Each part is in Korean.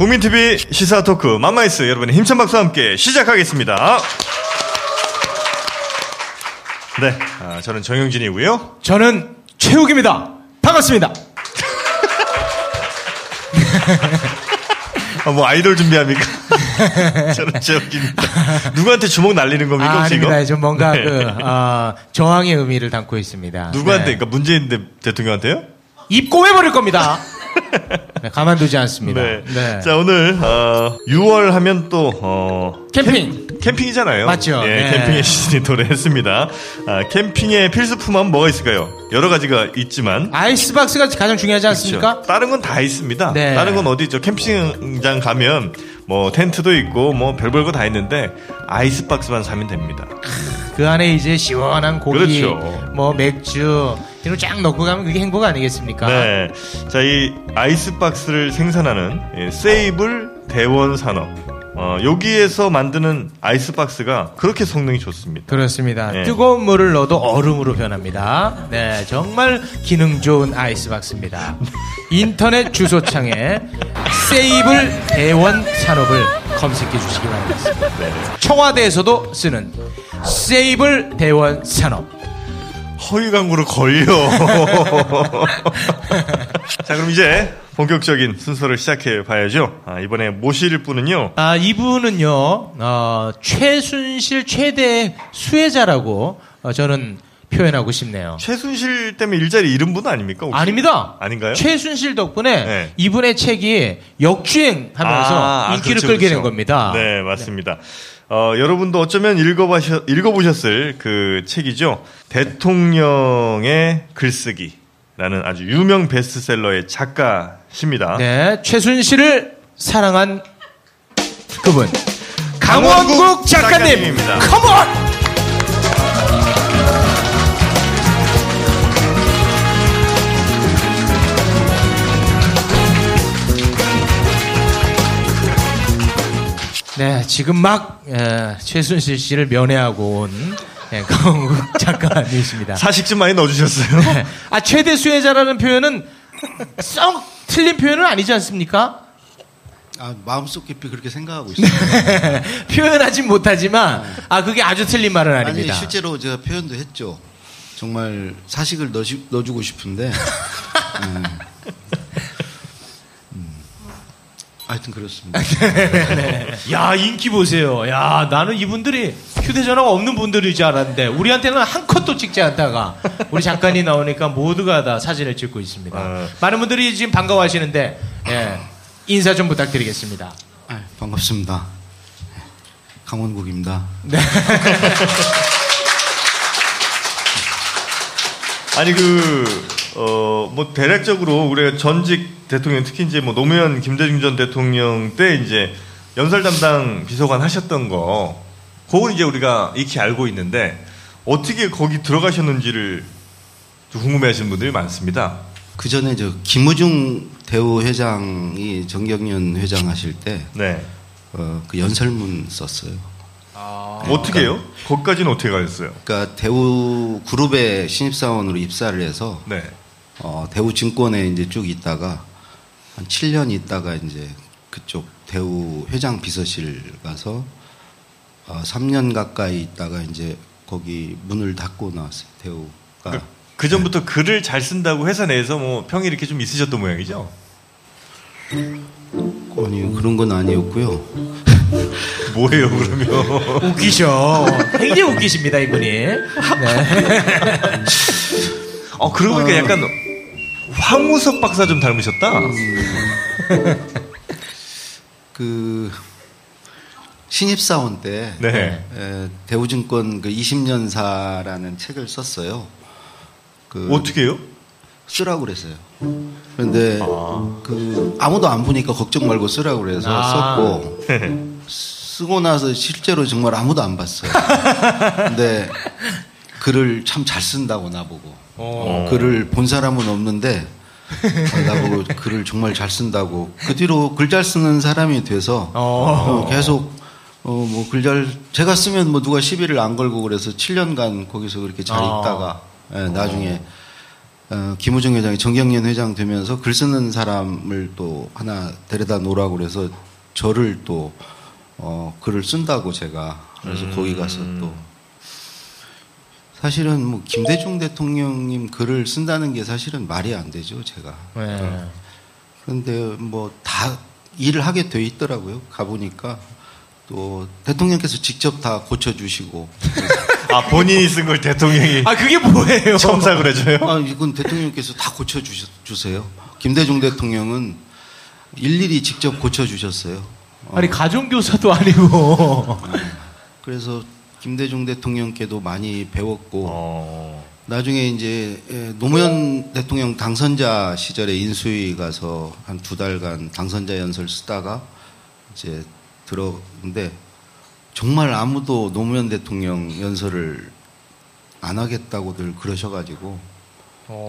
국민TV 시사 토크 맘마이스 여러분의 힘찬 박수와 함께 시작하겠습니다. 네, 아, 저는 정영진이고요. 저는 최욱입니다. 반갑습니다. 아, 뭐 아이돌 준비합니까? 저는 최욱입니다. 누구한테 주먹 날리는 겁니까? 아? 아닙니다. 좀 뭔가 네. 그 아, 저항의 의미를 담고 있습니다. 누구한테? 네. 그러니까 문재인 대- 대통령한테요? 입 꼬매버릴 겁니다. 네, 가만두지 않습니다. 네. 네. 자 오늘 어, 6월 하면 또 어, 캠핑. 캠 핑이잖아요. 맞죠? 예, 네. 캠핑의 시즌이 도래했습니다. 아, 캠핑의 필수품은 뭐가 있을까요? 여러 가지가 있지만 아이스박스가 가장 중요하지 않습니까? 그렇죠. 다른 건 다 있습니다. 네. 다른 건 어디 있죠? 캠핑장 가면 뭐 텐트도 있고 뭐 별별 거 다 있는데 아이스박스만 사면 됩니다. 그 안에 이제 시원한 고기, 그렇죠. 뭐 맥주 거쫙 넣고 가면 그게 행복 아니겠습니까? 네. 자, 이 아이스박스를 생산하는 예, 세이블 대원 산업. 어, 여기에서 만드는 아이스박스가 그렇게 성능이 좋습니다. 그렇습니다. 네. 뜨거운 물을 넣어도 얼음으로 변합니다. 네, 정말 기능 좋은 아이스박스입니다. 인터넷 주소창에 세이블 대원 산업을 검색해 주시기 바라겠습니다. 네. 청와대에서도 쓰는 세이블 대원 산업. 허위 광고로 걸려. 자, 그럼 이제 본격적인 순서를 시작해 봐야죠. 아, 이번에 모실 분은요. 아, 이분은요, 어, 최순실 최대 수혜자라고 어, 저는 표현하고 싶네요. 최순실 때문에 일자리 잃은 분 아닙니까? 혹시? 아닙니다. 아닌가요? 최순실 덕분에 네. 이분의 책이 역주행하면서 아, 아, 인기를 그렇죠, 끌게 된 그렇죠. 겁니다. 네, 맞습니다. 어, 여러분도 어쩌면 읽어보셨, 읽어보셨을 그 책이죠. 대통령의 글쓰기라는 아주 유명 베스트셀러의 작가십니다. 네, 최순실을 사랑한 그분 강원국 작가님, 작가님입니다. 컴온! 네, 지금 막 에, 최순실 씨를 면회하고 온 예, 강원국 작가님이십니다. 사식 좀 많이 넣어주셨어요. 아 최대 수혜자라는 표현은 썩 틀린 표현은 아니지 않습니까? 아, 마음속 깊이 그렇게 생각하고 있어요. 표현하진 못하지만 아 그게 아주 틀린 말은 아니, 아닙니다. 실제로 제가 표현도 했죠. 정말 사식을 넣어주, 넣어주고 싶은데. 음. 음. 하여튼 그렇습니다. 야 인기 보세요. 야 나는 이분들이 휴대전화가 없는 분들일 줄 알았는데 우리한테는 한 컷도 찍지 않다가 우리 잠깐이 나오니까 모두가 다 사진을 찍고 있습니다. 아. 많은 분들이 지금 반가워하시는데 예, 인사 좀 부탁드리겠습니다. 아, 반갑습니다. 강원국입니다. 아니 그, 어, 뭐 대략적으로 우리가 전직 대통령 특히 이제 뭐 노무현 김대중 전 대통령 때 이제 연설 담당 비서관 하셨던 거, 그건 이제 우리가 익히 알고 있는데 어떻게 거기 들어가셨는지를 좀 궁금해하시는 분들이 많습니다. 그 전에 저 김우중 대우 회장이 정경련 회장 하실 때, 네. 어, 그 연설문 썼어요. 어떻게 해요? 거기까지는 어떻게 가셨어요? 그러니까 대우 그룹의 신입사원으로 입사를 해서 네. 어, 대우 증권에 이제 쭉 있다가 한 7년 있다가 이제 그쪽 대우 회장 비서실 가서 어, 3년 가까이 있다가 이제 거기 문을 닫고 나왔어요. 대우가. 그, 그 전부터 글을 잘 쓴다고 회사 내에서 뭐 평이 이렇게 좀 있으셨던 모양이죠? 아니 그런 건 아니었고요. 뭐예요, 그러면? 웃기셔. 굉장히 웃기십니다 이분이. 네. 어, 그러고 보니까 약간 황우석 박사 좀 닮으셨다? 그 신입 사원 때 네. 에, 대우증권 그 20년사라는 책을 썼어요. 그 어떻게 해요? 쓰라고 그랬어요. 그런데 그 아무도 안 보니까 걱정 말고 쓰라고 그래서 아. 썼고 쓰고 나서 실제로 정말 아무도 안 봤어요. 근데 글을 참 잘 쓴다고 나보고 어. 글을 본 사람은 없는데 나보고 글을 정말 잘 쓴다고 그 뒤로 글 잘 쓰는 사람이 돼서 어. 어, 계속 어 뭐 글 잘 제가 쓰면 뭐 누가 시비를 안 걸고 그래서 7년간 거기서 그렇게 잘 어. 있다가 예, 나중에 어, 김우중 회장이 정경련 회장 되면서 글 쓰는 사람을 또 하나 데려다 놓으라고 그래서 저를 또 어, 글을 쓴다고 제가 그래서 거기 가서 또 사실은 뭐 김대중 대통령님 글을 쓴다는 게 사실은 말이 안 되죠 제가 네. 그런데 뭐 다 일을 하게 돼 있더라고요 가보니까 또 대통령께서 직접 다 고쳐주시고 아 본인이 쓴 걸 대통령이 아 그게 뭐예요? 첨삭을 해줘요? 아, 이건 대통령께서 다 고쳐주세요. 김대중 대통령은 일일이 직접 고쳐주셨어요. 어, 아니 가정 교사도 아니고. 그래서 김대중 대통령께도 많이 배웠고, 어. 나중에 이제 예, 노무현 대통령 당선자 시절에 인수위 가서 한 두 달간 당선자 연설 쓰다가 이제 들었는데 정말 아무도 노무현 대통령 연설을 안 하겠다고들 그러셔가지고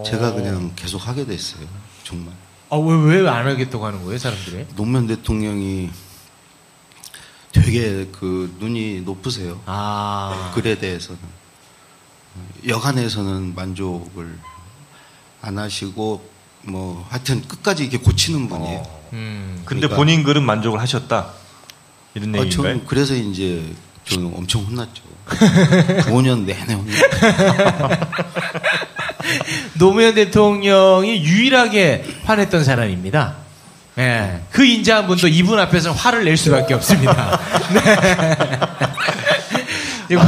제가 그냥 계속 하게 됐어요. 정말. 아왜 왜 안 하겠다고 하는 거예요 사람들이? 노무현 대통령이 되게 그 눈이 높으세요. 아 글에 대해서는 여간에서는 만족을 안 하시고 뭐 하여튼 끝까지 이렇게 고치는 분이에요. 음. 근데 그러니까- 본인 글은 만족을 하셨다. 이런 아, 얘기인가요? 저는 그래서 이제 저는 엄청 혼났죠. 5년 내내 혼났죠. 노무현 대통령이 유일하게 화냈던 사람입니다. 예. 그 인자한 분도 이분 앞에서 화를 낼 수밖에 없습니다. 네.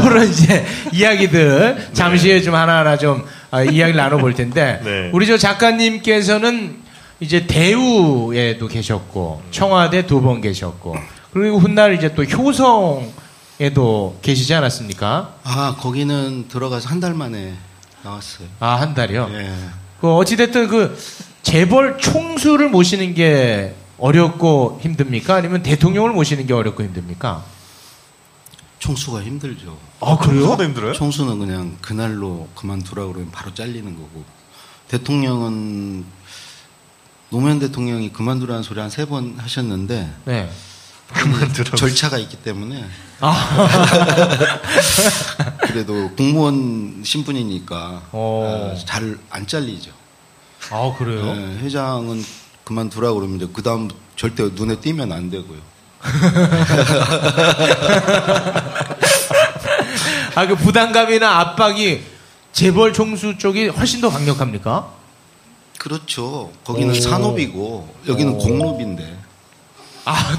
그런 이제 이야기들 잠시 후에 좀 하나하나 좀 아, 이야기를 나눠볼 텐데 네. 우리 저 작가님께서는 이제 대우에도 계셨고 청와대 두 번 계셨고 그리고 훗날 이제 또 효성에도 계시지 않았습니까? 아 거기는 들어가서 한 달 만에 나왔어요. 아 한 달이요. 예. 그 어찌됐든 그 재벌 총수를 모시는 게 어렵고 힘듭니까? 아니면 대통령을 모시는 게 어렵고 힘듭니까? 총수가 힘들죠. 아 청소도 힘들어요? 총수는 그냥 그날로 그만두라 그러면 바로 잘리는 거고 대통령은 노무현 대통령이 그만두라는 소리 한 세 번 하셨는데 네. 그만두라고. 절차가 있기 때문에 아, 그래도 공무원 신분이니까 어. 잘안 잘리죠. 아 그래요? 네, 회장은 그만두라 그러면 이제 그 다음 절대 눈에 띄면 안 되고요. 아 그 부담감이나 압박이 재벌 총수 쪽이 훨씬 더 강력합니까? 그렇죠. 거기는 오. 산업이고 여기는 오. 공업인데. 아,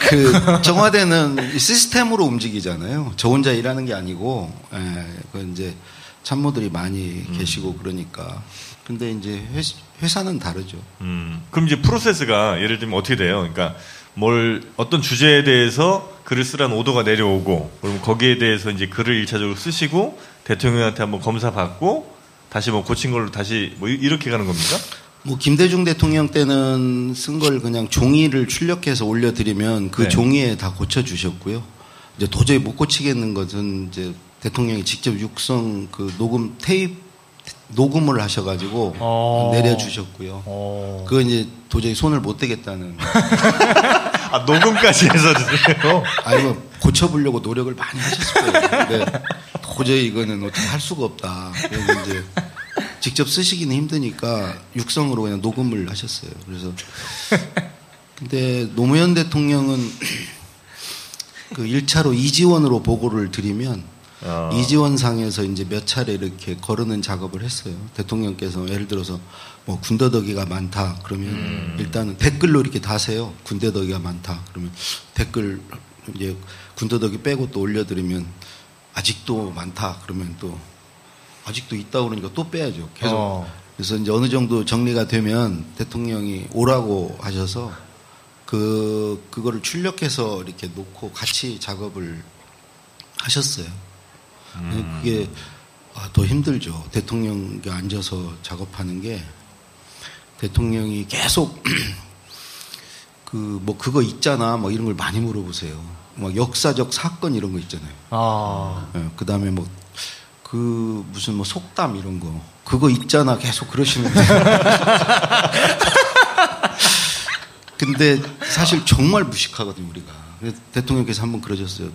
그 청와대는 이 시스템으로 움직이잖아요. 저 혼자 일하는 게 아니고, 예, 그 이제 참모들이 많이 음. 계시고 그러니까. 근데 이제 회, 회사 는 다르죠. 음, 그럼 이제 프로세스가 예를 들면 어떻게 돼요? 그러니까 뭘 어떤 주제에 대해서 글을 쓰라는 오더가 내려오고 그럼 거기에 대해서 이제 글을 일차적으로 쓰시고 대통령한테 한번 검사 받고 다시 뭐 고친 걸로 다시 뭐 이- 이렇게 가는 겁니까? 뭐 김대중 대통령 때는 쓴 걸 그냥 종이를 출력해서 올려드리면 그 네. 종이에 다 고쳐 주셨고요. 이제 도저히 못 고치겠는 것은 이제 대통령이 직접 육성 그 녹음 테이프 녹음을 하셔가지고 어. 내려주셨고요. 어. 그거 이제 도저히 손을 못 대겠다는. 아 녹음까지 해서 주세요. 아니 뭐 고쳐보려고 노력을 많이 하셨을 거예요. 근데 도저히 이거는 어떻게 할 수가 없다. 그래서 이제 직접 쓰시기는 힘드니까 육성으로 그냥 녹음을 하셨어요. 그래서 근데 노무현 대통령은 그 1차로 이지원으로 보고를 드리면 어. 이지원 상에서 이제 몇 차례 이렇게 거르는 작업을 했어요. 대통령께서 예를 들어서 뭐 군더더기가 많다 그러면 일단은 댓글로 이렇게 다세요. 군더더기가 많다 그러면 댓글 이제 군더더기 빼고 또 올려드리면 아직도 많다 그러면 또 아직도 있다 그러니까 또 빼야죠. 계속. 어. 그래서 이제 어느 정도 정리가 되면 대통령이 오라고 하셔서 그 그거를 출력해서 이렇게 놓고 같이 작업을 하셨어요. 그게 아, 더 힘들죠. 대통령이 앉아서 작업하는 게 대통령이 계속 그 뭐 그거 있잖아 뭐 이런 걸 많이 물어보세요. 막 역사적 사건 이런 거 있잖아요. 아. 그 다음에 뭐, 그, 무슨 뭐 속담 이런 거. 그거 있잖아. 계속 그러시는데. 근데 사실 정말 무식하거든요, 우리가. 대통령께서 한번 그러셨어요.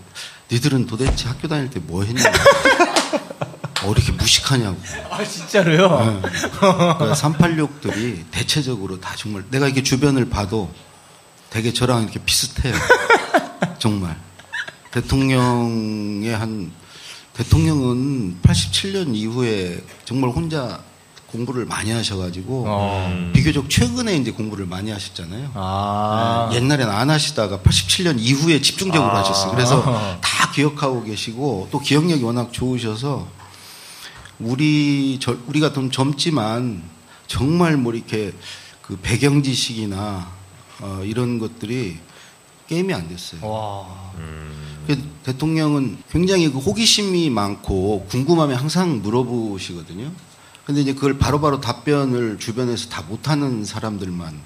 니들은 도대체 학교 다닐 때 뭐 했냐. 어, 이렇게 무식 무식하냐고. 아 진짜로요? 네. 그러니까 386들이 대체적으로 다 정말 내가 이렇게 주변을 봐도 되게 저랑 이렇게 비슷해요. 정말. 대통령의 한 대통령은 87년 이후에 정말 혼자 공부를 많이 하셔가지고 어. 비교적 최근에 이제 공부를 많이 하셨잖아요. 아. 네, 옛날에는 안 하시다가 87년 이후에 집중적으로 아. 하셨어요. 그래서 다 기억하고 계시고 또 기억력이 워낙 좋으셔서 우리 저, 우리가 좀 젊지만 정말 뭐 이렇게 그 배경 지식이나 어, 이런 것들이 게임이 안 됐어요. 와. 그 대통령은 굉장히 그 호기심이 많고 궁금하면 항상 물어보시거든요. 근데 이제 그걸 바로 바로 답변을 주변에서 다 못하는 사람들만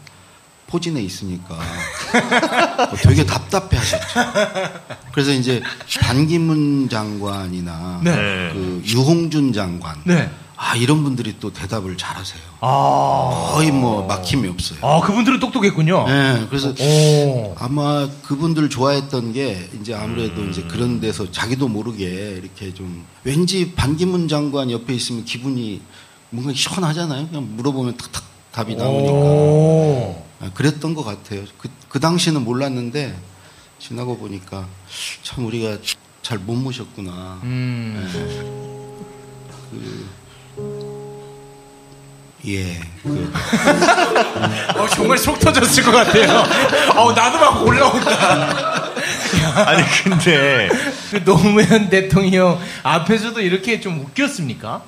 포진해 있으니까 뭐 되게 답답해 하셨죠. 그래서 이제 반기문 장관이나 네. 그 유홍준 장관 네. 아 이런 분들이 또 대답을 잘 하세요. 아. 거의 뭐 막힘이 없어요. 아 그분들은 똑똑했군요. 네, 그래서 오. 아마 그분들 좋아했던 게 이제 아무래도 이제 그런 데서 자기도 모르게 이렇게 좀 왠지 반기문 장관 옆에 있으면 기분이 뭔가 시원하잖아요. 그냥 물어보면 탁탁 답이 나오니까. 오. 아, 그랬던 것 같아요. 그, 그 당시는 몰랐는데 지나고 보니까 참 우리가 잘 못 모셨구나. 음. 예. 그, 어, 정말 속 터졌을 것 같아요. 어, 나도 막 올라온다. 아니 근데 그 노무현 대통령 앞에서도 이렇게 좀 웃겼습니까?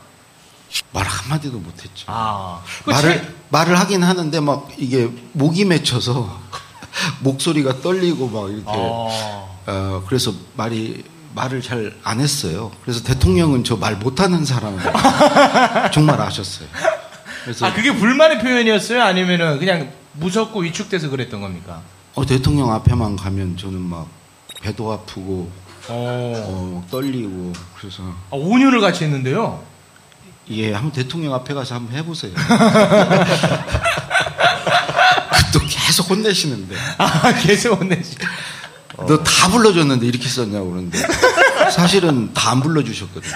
말 한마디도 못했죠. 아. 그 말을 책- 말을 하긴 하는데 막 이게 목이 맺혀서 목소리가 떨리고 막 이렇게 아. 어, 그래서 말이 말을 잘 안 했어요. 그래서 대통령은 저 말 못하는 사람 정말 아셨어요. 그래서 아, 그게 불만의 표현이었어요? 아니면은 그냥 무섭고 위축돼서 그랬던 겁니까? 어, 대통령 앞에만 가면 저는 막 배도 아프고 어. 어, 막 떨리고 그래서 아, 5년을 같이 했는데요. 예, 한번 대통령 앞에 가서 한번 해보세요. 또 계속 혼내시는데. 아, 계속 혼내시. 너다 불러줬는데 이렇게 썼냐고 그러는데. 사실은 다 안 불러주셨거든.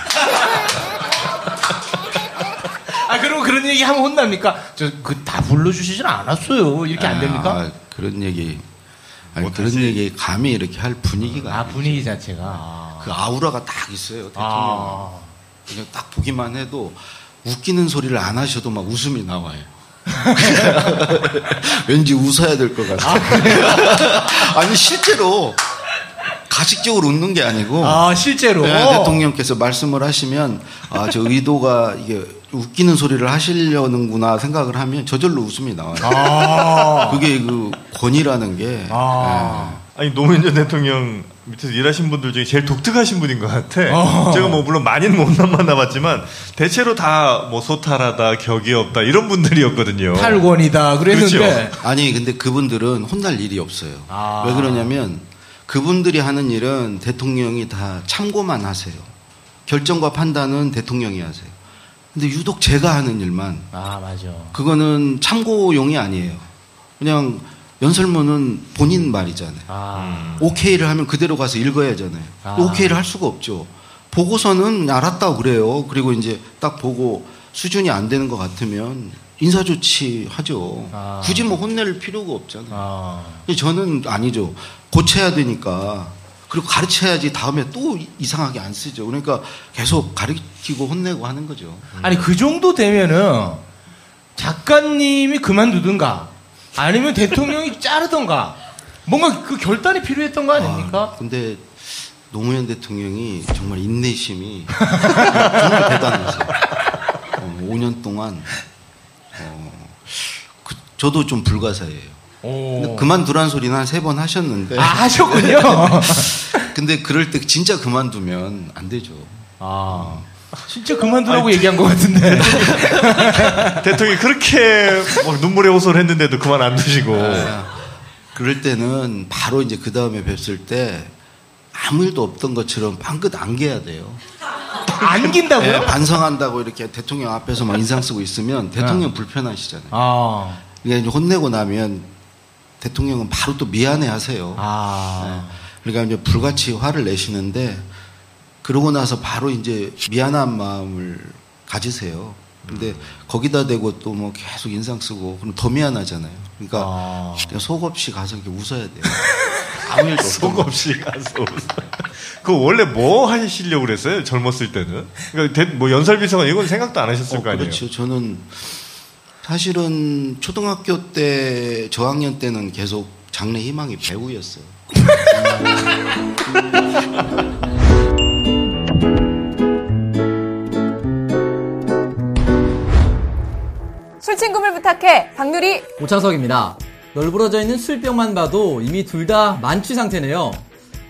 아, 그리고 그런 얘기 하면 혼납니까? 저, 그, 다 불러주시진 않았어요. 이렇게 안 됩니까? 아, 그런 얘기. 아니, 못하지. 그런 얘기 감히 이렇게 할 분위기가. 아. 분위기 자체가. 아. 그 아우라가 딱 있어요, 대통령. 아. 그냥 딱 보기만 해도 웃기는 소리를 안 하셔도 막 웃음이 나와요. 왠지 웃어야 될 것 같아요. 아니, 실제로 가식적으로 웃는 게 아니고. 아, 실제로. 네, 대통령께서 말씀을 하시면 아, 저 의도가 이게 웃기는 소리를 하시려는구나 생각을 하면 저절로 웃음이 나와요. 아. 그게 그 권위라는 게 아. 아니 노무현 전 대통령 밑에서 일하신 분들 중에 제일 독특하신 분인 것 같아. 어. 제가 뭐 물론 많이는 못 만나봤지만 대체로 다 뭐 소탈하다, 격이 없다 이런 분들이었거든요. 탈권이다. 그랬는데. 그렇죠. 아니 근데 그분들은 혼날 일이 없어요. 아. 왜 그러냐면 그분들이 하는 일은 대통령이 다 참고만 하세요. 결정과 판단은 대통령이 하세요. 근데 유독 제가 하는 일만 아, 맞아. 그거는 참고용이 아니에요. 그냥 연설문은 본인 말이잖아요. 아. 오케이를 하면 그대로 가서 읽어야 하잖아요. 아. 오케이를 할 수가 없죠. 보고서는 알았다고 그래요. 그리고 이제 딱 보고 수준이 안 되는 것 같으면 인사조치 하죠. 아. 굳이 뭐 혼낼 필요가 없잖아요. 아. 근데 저는 아니죠. 고쳐야 되니까. 그리고 가르쳐야지 다음에 또 이상하게 안 쓰죠. 그러니까 계속 가르치고 혼내고 하는 거죠. 아니, 그 정도 되면은 작가님이 그만두든가 아니면 대통령이 자르던가 뭔가 그 결단이 필요했던 거 아닙니까? 아, 근데 노무현 대통령이 정말 인내심이 정말 대단하세요. 어, 5년 동안 어, 그- 저도 좀 불가사예요. 그만두란 소리는 한 세 번 하셨는데 아, 하셨군요. 근데 그럴 때 진짜 그만두면 안 되죠. 아. 진짜 그만두라고 얘기한 것 같은데. 대통령이 그렇게 막 눈물의 호소를 했는데도 그만 안 두시고. 아, 그럴 때는 바로 이제 그 다음에 뵀을 때 아무 일도 없던 것처럼 방긋 안겨야 돼요. 안긴다고요? 예, 반성한다고 이렇게 대통령 앞에서 막 인상 쓰고 있으면 대통령 불편하시잖아요. 아. 그러니까 이제 혼내고 나면 대통령은 바로 또 미안해 하세요. 아. 그러니까 이제 불같이 화를 내시는데 그러고 나서 바로 이제 미안한 마음을 가지세요. 근데 거기다 대고 또 뭐 계속 인상 쓰고 그럼 더 미안하잖아요. 그러니까 아. 속 없이 가서 이렇게 웃어야 돼요. 아무 일도. 속 없이 가서. 그 원래 뭐 하시려고 그랬어요? 젊었을 때는. 그러니까 대- 뭐 연설비서관 이건 생각도 안 하셨을 어, 거 아니에요? 그렇죠. 저는 사실은 초등학교 때 저학년 때는 계속 장래 희망이 배우였어요. 술친구를 부탁해 박누리 오창석입니다. 널브러져 있는 술병만 봐도 이미 둘 다 만취 상태네요.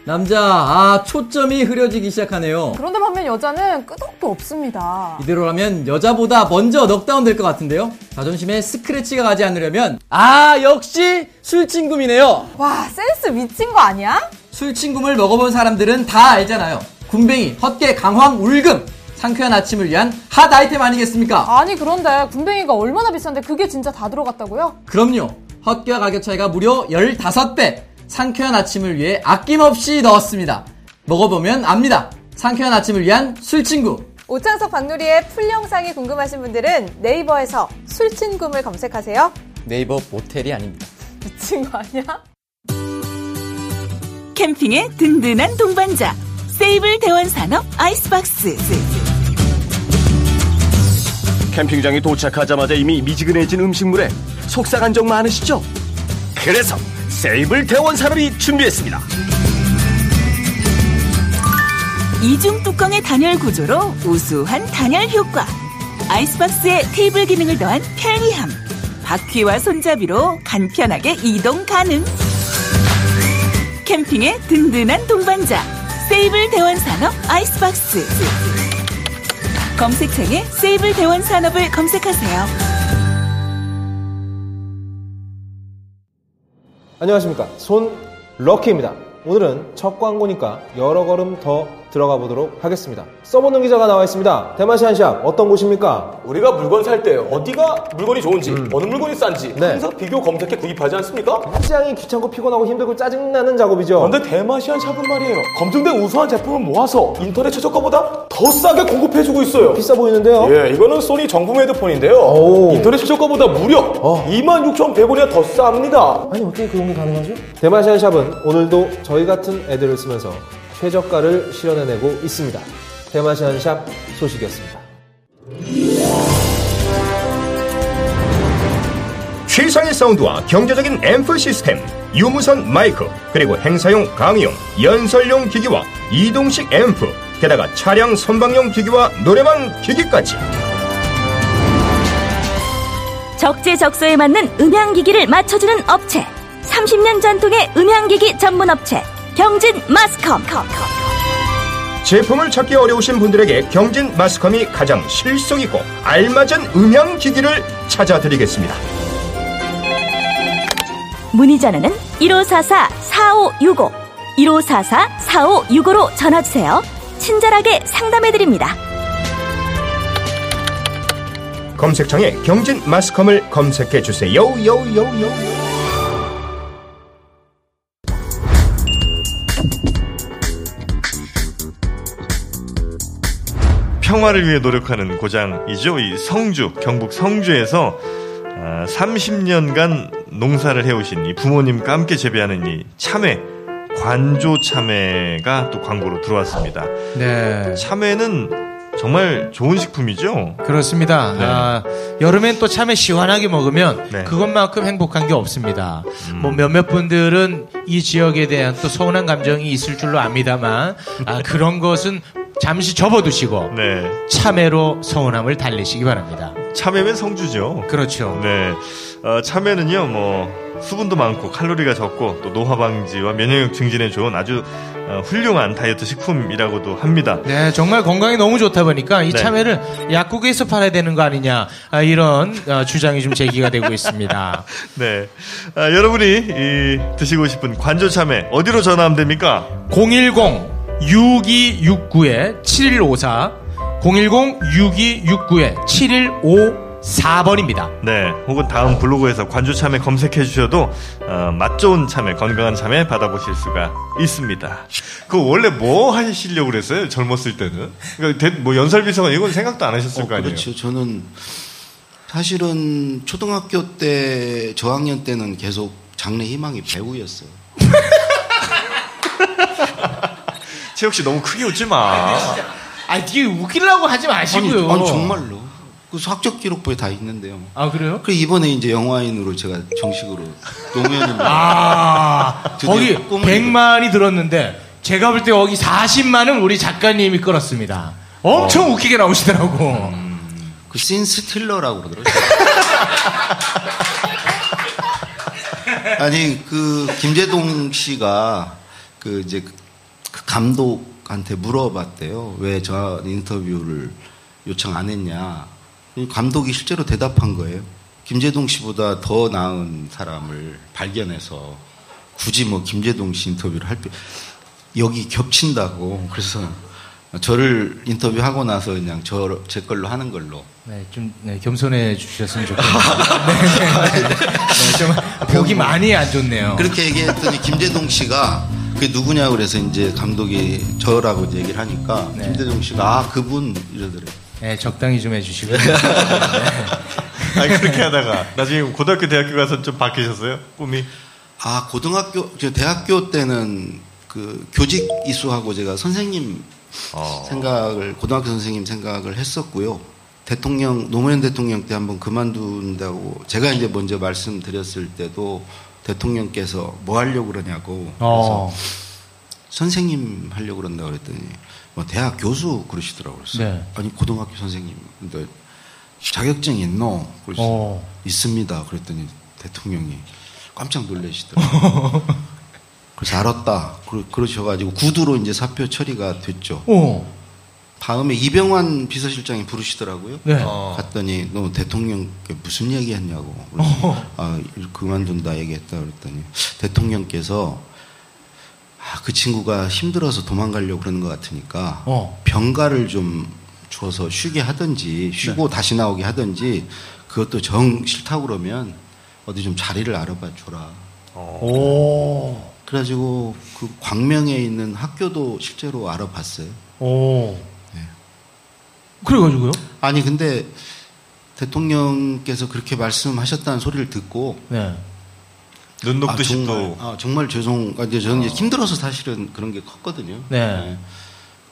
남자, 아, 초점이 흐려지기 시작하네요. 그런데 반면 여자는 끄덕도 없습니다 이대로라면 여자보다 먼저 넉다운 될 것 같은데요? 자존심에 스크래치가 가지 않으려면, 아, 역시 술친금이네요. 와 센스 미친 거 아니야? 술친금을 먹어본 사람들은 다 알잖아요. 군뱅이, 헛개, 강황, 울금. 상쾌한 아침을 위한 핫 아이템 아니겠습니까? 아니 그런데 군뱅이가 얼마나 비싼데 그게 진짜 다 들어갔다고요? 그럼요. 헛개와 가격 차이가 무려 15배. 상쾌한 아침을 위해 아낌없이 넣었습니다. 먹어보면 압니다. 상쾌한 아침을 위한 술친구. 오창석 박누리의 풀 영상이 궁금하신 분들은 네이버에서 술친구를 검색하세요 네이버 모텔이 아닙니다. 미친 거 아니야? 캠핑의 든든한 동반자 세이블 대원산업 아이스박스 캠핑장에 도착하자마자 이미 미지근해진 음식물에 속상한 적 많으시죠? 그래서 세이블 대원 산업이 준비했습니다. 이중 뚜껑의 단열 구조로 우수한 단열 효과. 아이스박스에 테이블 기능을 더한 편리함. 바퀴와 손잡이로 간편하게 이동 가능. 캠핑의 든든한 동반자. 세이블 대원 산업 아이스박스 검색창에 세이블 대원 산업을 검색하세요. 안녕하십니까. 손 럭키입니다. 오늘은 첫 광고니까 여러 걸음 더 들어가 보도록 하겠습니다. 써보는 기자가 나와 있습니다. 대마시안샵 어떤 곳입니까? 우리가 물건 살 때 어디가 물건이 좋은지 어느 물건이 싼지 네. 항상 비교 검색해 구입하지 않습니까? 굉장히 귀찮고 피곤하고 힘들고 짜증나는 작업이죠. 그런데 대마시안 샵은 말이에요 검증된 우수한 제품을 모아서 인터넷 최저가보다 더 싸게 공급해주고 있어요 비싸 보이는데요. 예, 이거는 소니 정품 헤드폰인데요 오. 인터넷 최저가보다 무려 어. 26,100원이나 더 쌉니다 아니 어떻게 그런 게 가능하죠? 대마시안 샵은 오늘도 저희 같은 애들을 쓰면서 최저가를 실현해내고 있습니다. 대마시안샵 소식이었습니다. 최상의 사운드와 경제적인 앰프 시스템, 유무선 마이크, 그리고 행사용 강의용, 연설용 기기와 이동식 앰프, 게다가 차량 선방용 기기와 노래방 기기까지. 적재적소에 맞는 음향기기를 맞춰주는 업체 30년 전통의 음향기기 전문 업체 경진 마스컴 제품을 찾기 어려우신 분들에게 경진 마스컴이 가장 실속있고 알맞은 음향 기기를 찾아드리겠습니다. 문의 전화는 1544-4565 1544-4565로 전화주세요 친절하게 상담해드립니다 검색창에 경진 마스컴을 검색해 주세요. 요요요요. 평화를 위해 노력하는 고장이죠. 이 성주, 경북 성주에서 아, 30년간 농사를 해오신 이 부모님과 함께 재배하는 이 참외, 관조 참외가 또 광고로 들어왔습니다. 네. 참외는 정말 좋은 식품이죠. 그렇습니다. 네. 아, 여름엔 또 참외 시원하게 먹으면 네. 그것만큼 행복한 게 없습니다. 음. 뭐 몇몇 분들은 이 지역에 대한 또 서운한 감정이 있을 줄로 압니다만 아, 그런 것은 잠시 접어두시고 네. 참외로 서운함을 달래시기 바랍니다. 참외면 성주죠. 그렇죠. 네. 어, 참외는요, 뭐, 수분도 많고 칼로리가 적고 또 노화 방지와 면역력 증진에 좋은 아주 어, 훌륭한 다이어트 식품이라고도 합니다. 네, 정말 건강에 너무 좋다 보니까 이 네. 참외를 약국에서 팔아야 되는 거 아니냐 아, 이런 어, 주장이 좀 제기가 되고 있습니다. 네. 아, 여러분이 이, 드시고 싶은 관조 참외 어디로 전화하면 됩니까? 6269-7154 010-6269-7154번입니다. 네, 혹은 다음 블로그에서 관주 참외 검색해 주셔도 어, 맛 좋은 참외, 건강한 참외 받아보실 수가 있습니다. 그 원래 뭐 하시려고 그랬어요? 젊었을 때는? 그러니까 뭐 연설비서관 이건 생각도 안 하셨을 어, 거 아니에요? 그렇죠. 저는 사실은 초등학교 때 저학년 때는 계속 장래 희망이 배우였어요. 체육 씨 너무 크게 웃지 마. 아, 이게 웃기려고 하지 마시고요. 아니, 아니 정말로. 그 수학적 기록부에 다 있는데요. 아 그래요? 그 이번에 이제 영화인으로 제가 정식으로 노무현님 아 거기 100만이 들었는데 제가 볼 때 여기 40만은 우리 작가님이 끌었습니다. 엄청 어. 웃기게 나오시더라고. 음, 그씬 스틸러라고 그러더라고요. 아니 그 김재동 씨가 그 이제 그 감독한테 물어봤대요. 왜 저 인터뷰를 요청 안 했냐. 감독이 실제로 대답한 거예요. 김재동 씨보다 더 나은 사람을 발견해서 굳이 뭐 김재동 씨 인터뷰를 할 필요, 여기 겹친다고. 그래서 저를 인터뷰하고 나서 그냥 저, 제 걸로 하는 걸로. 네, 좀, 네, 겸손해 주셨으면 좋겠습니다. 네, 네, 네, 좀, 복이 많이 안 좋네요. 그렇게 얘기했더니 김재동 씨가 그게 누구냐 그래서 이제 감독이 저라고 이제 얘기를 하니까 네. 김대중 씨가 아 그분 이러더래요. 네, 적당히 좀 해주시고. 네. 아니 그렇게 하다가 나중에 고등학교 대학교 가서 좀 바뀌셨어요 꿈이? 아 고등학교 저 대학교 때는 그 교직 이수하고 제가 선생님 어. 생각을 고등학교 선생님 생각을 했었고요. 대통령 노무현 대통령 때 한번 그만둔다고 제가 이제 먼저 말씀드렸을 때도 대통령께서 뭐 하려고 그러냐고 어. 그래서 어. 선생님 하려고 그런다 그랬더니 뭐 대학 교수 그러시더라고요. 네. 아니 고등학교 선생님 근데 자격증 있노? 그래서 어. 있습니다. 그랬더니 대통령이 깜짝 놀라시더라고요. 그래서 알았다. 그러, 그러셔가지고 구두로 이제 사표 처리가 됐죠. 어. 다음에 이병환 비서실장이 부르시더라고요. 네. 어. 갔더니 너 대통령께 그 무슨 얘기했냐고. 어. 아, 그만둔다 얘기했다 그랬더니 대통령께서 아, 그 친구가 힘들어서 도망가려고 그러는 것 같으니까 어. 병가를 좀 줘서 쉬게 하든지 쉬고 네. 다시 나오게 하든지 그것도 정 싫다고 그러면 어디 좀 자리를 알아봐 줘라. 어. 오. 그래가지고 그 광명에 있는 학교도 실제로 알아봤어요. 오. 그래가지고요? 아니 근데 대통령께서 그렇게 말씀하셨다는 소리를 듣고 네. 눈 높듯이 아, 또 아, 정말 죄송. 아, 이제 저는 어. 힘들어서 사실은 그런 게 컸거든요. 네. 네.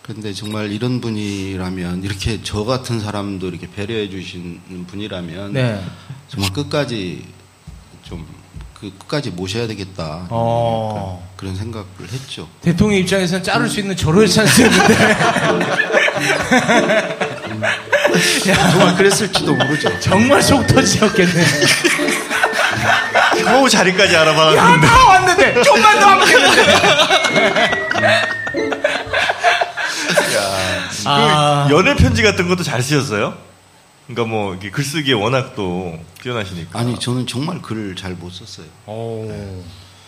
근데 정말 이런 분이라면 이렇게 저 같은 사람도 이렇게 배려해 주시는 분이라면 네. 정말 끝까지 좀 그 끝까지 모셔야 되겠다 어. 그런 생각을 했죠. 대통령 입장에서는 자를 수 있는 절호의 찬스였는데. 야, 정말 그랬을지도 모르죠. 정말 속 터지셨겠네. 겨우 자리까지 알아봤는데. 야, 다 왔는데! 좀만 더 하면 되는데! 야, 그 아... 그 연애 편지 같은 것도 잘 쓰셨어요? 그러니까 뭐 글쓰기에 워낙 또 뛰어나시니까. 아니 저는 정말 글을 잘 못 썼어요. 네.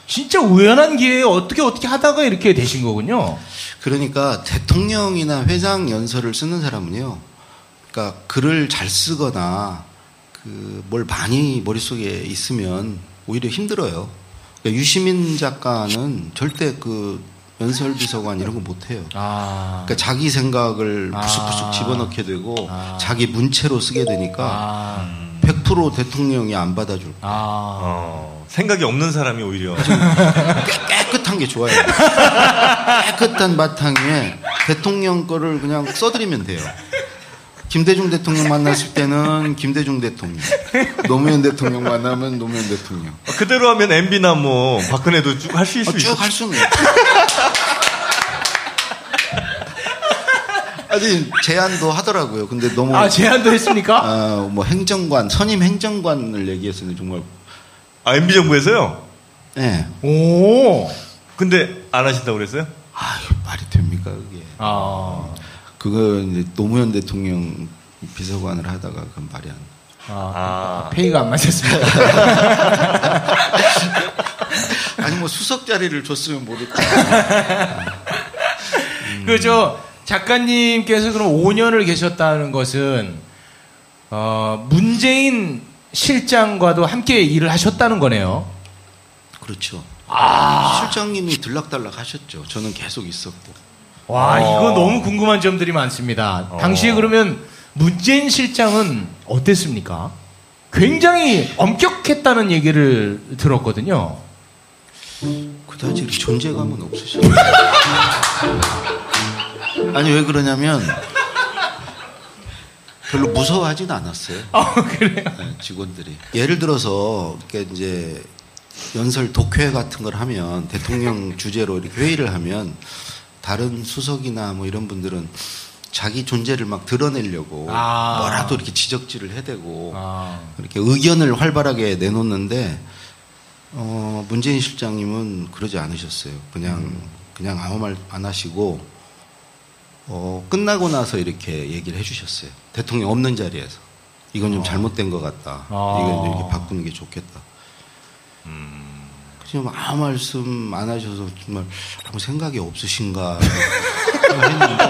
진짜 우연한 기회에 어떻게 어떻게 하다가 이렇게 되신 거군요. 그러니까 대통령이나 회장 연설을 쓰는 사람은요. 그러니까 글을 잘 쓰거나 그 뭘 많이 머릿속에 있으면 오히려 힘들어요. 그러니까 유시민 작가는 절대 그 연설 비서관 이런 거 못해요. 아. 그러니까 자기 생각을 부쑥부쑥 아. 집어넣게 되고 아. 자기 문체로 쓰게 되니까 아. 100% 대통령이 안 받아줄 거예요. 아. 어. 생각이 없는 사람이 오히려 깨끗한 게 좋아요. 깨끗한 바탕에 대통령 거를 그냥 써드리면 돼요. 김대중 대통령 만났을 때는 김대중 대통령, 노무현 대통령 만나면 노무현 대통령. 아, 그대로 하면 MB나 뭐 박근혜도 쭉 할 수 있을 어, 아, 쭉할 수는 있죠. 아니 제안도 하더라고요. 근데 너무 아 제안도 했습니까? 아뭐 행정관 선임 행정관을 얘기했었는데 정말 아 MB 정부에서요? 네. 오. 근데 안 하신다고 그랬어요? 아 말이 됩니까 그게? 아. 그거 이제 노무현 대통령 비서관을 하다가 그 말이 안. 아, 아, 아. 페이가 안 맞았습니다. 아니 뭐 수석 자리를 줬으면 모를까. 음. 그죠. 작가님께서 그럼 5년을 계셨다는 것은 어, 문재인 실장과도 함께 일을 하셨다는 거네요. 그렇죠. 아~ 실장님이 들락달락 하셨죠. 저는 계속 있었고. 와, 어. 이거 너무 궁금한 점들이 많습니다. 당시에 그러면 문재인 실장은 어땠습니까? 굉장히 엄격했다는 얘기를 들었거든요. 그다지 존재감은 없으시죠. 아니 왜 그러냐면 별로 무서워하진 않았어요. 그래요? 네, 직원들이 예를 들어서 이렇게 이제 연설 독회 같은 걸 하면 대통령 주제로 이렇게 회의를 하면 다른 수석이나 뭐 이런 분들은 자기 존재를 막 드러내려고 아. 뭐라도 이렇게 지적질을 해대고 아. 이렇게 의견을 활발하게 내놓는데 어, 문재인 실장님은 그러지 않으셨어요. 그냥 그냥 아무 말 안 하시고 어, 끝나고 나서 이렇게 얘기를 해주셨어요. 대통령 없는 자리에서 이건 좀 잘못된 것 같다. 아. 이건 이렇게 바꾸는 게 좋겠다. 그냥 아무 말씀 안 하셔서 정말 아무 생각이 없으신가 했는데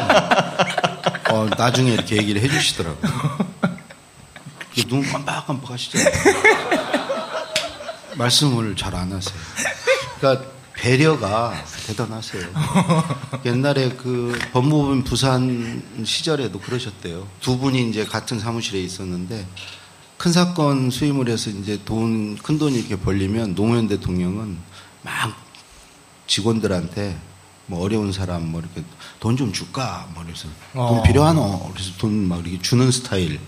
어, 나중에 이렇게 얘기를 해주시더라고요. 눈 깜빡깜빡 하시잖아요. 말씀을 잘 안 하세요. 그러니까 배려가 대단하세요. 옛날에 그 법무부 부산 시절에도 그러셨대요. 두 분이 이제 같은 사무실에 있었는데 큰 사건 수임을 해서 이제 돈, 큰 돈이 이렇게 벌리면 노무현 대통령은 막 직원들한테 뭐 어려운 사람 뭐 이렇게 돈 좀 줄까? 뭐 그래서 어. 돈 필요하노? 그래서 돈 막 이렇게 주는 스타일.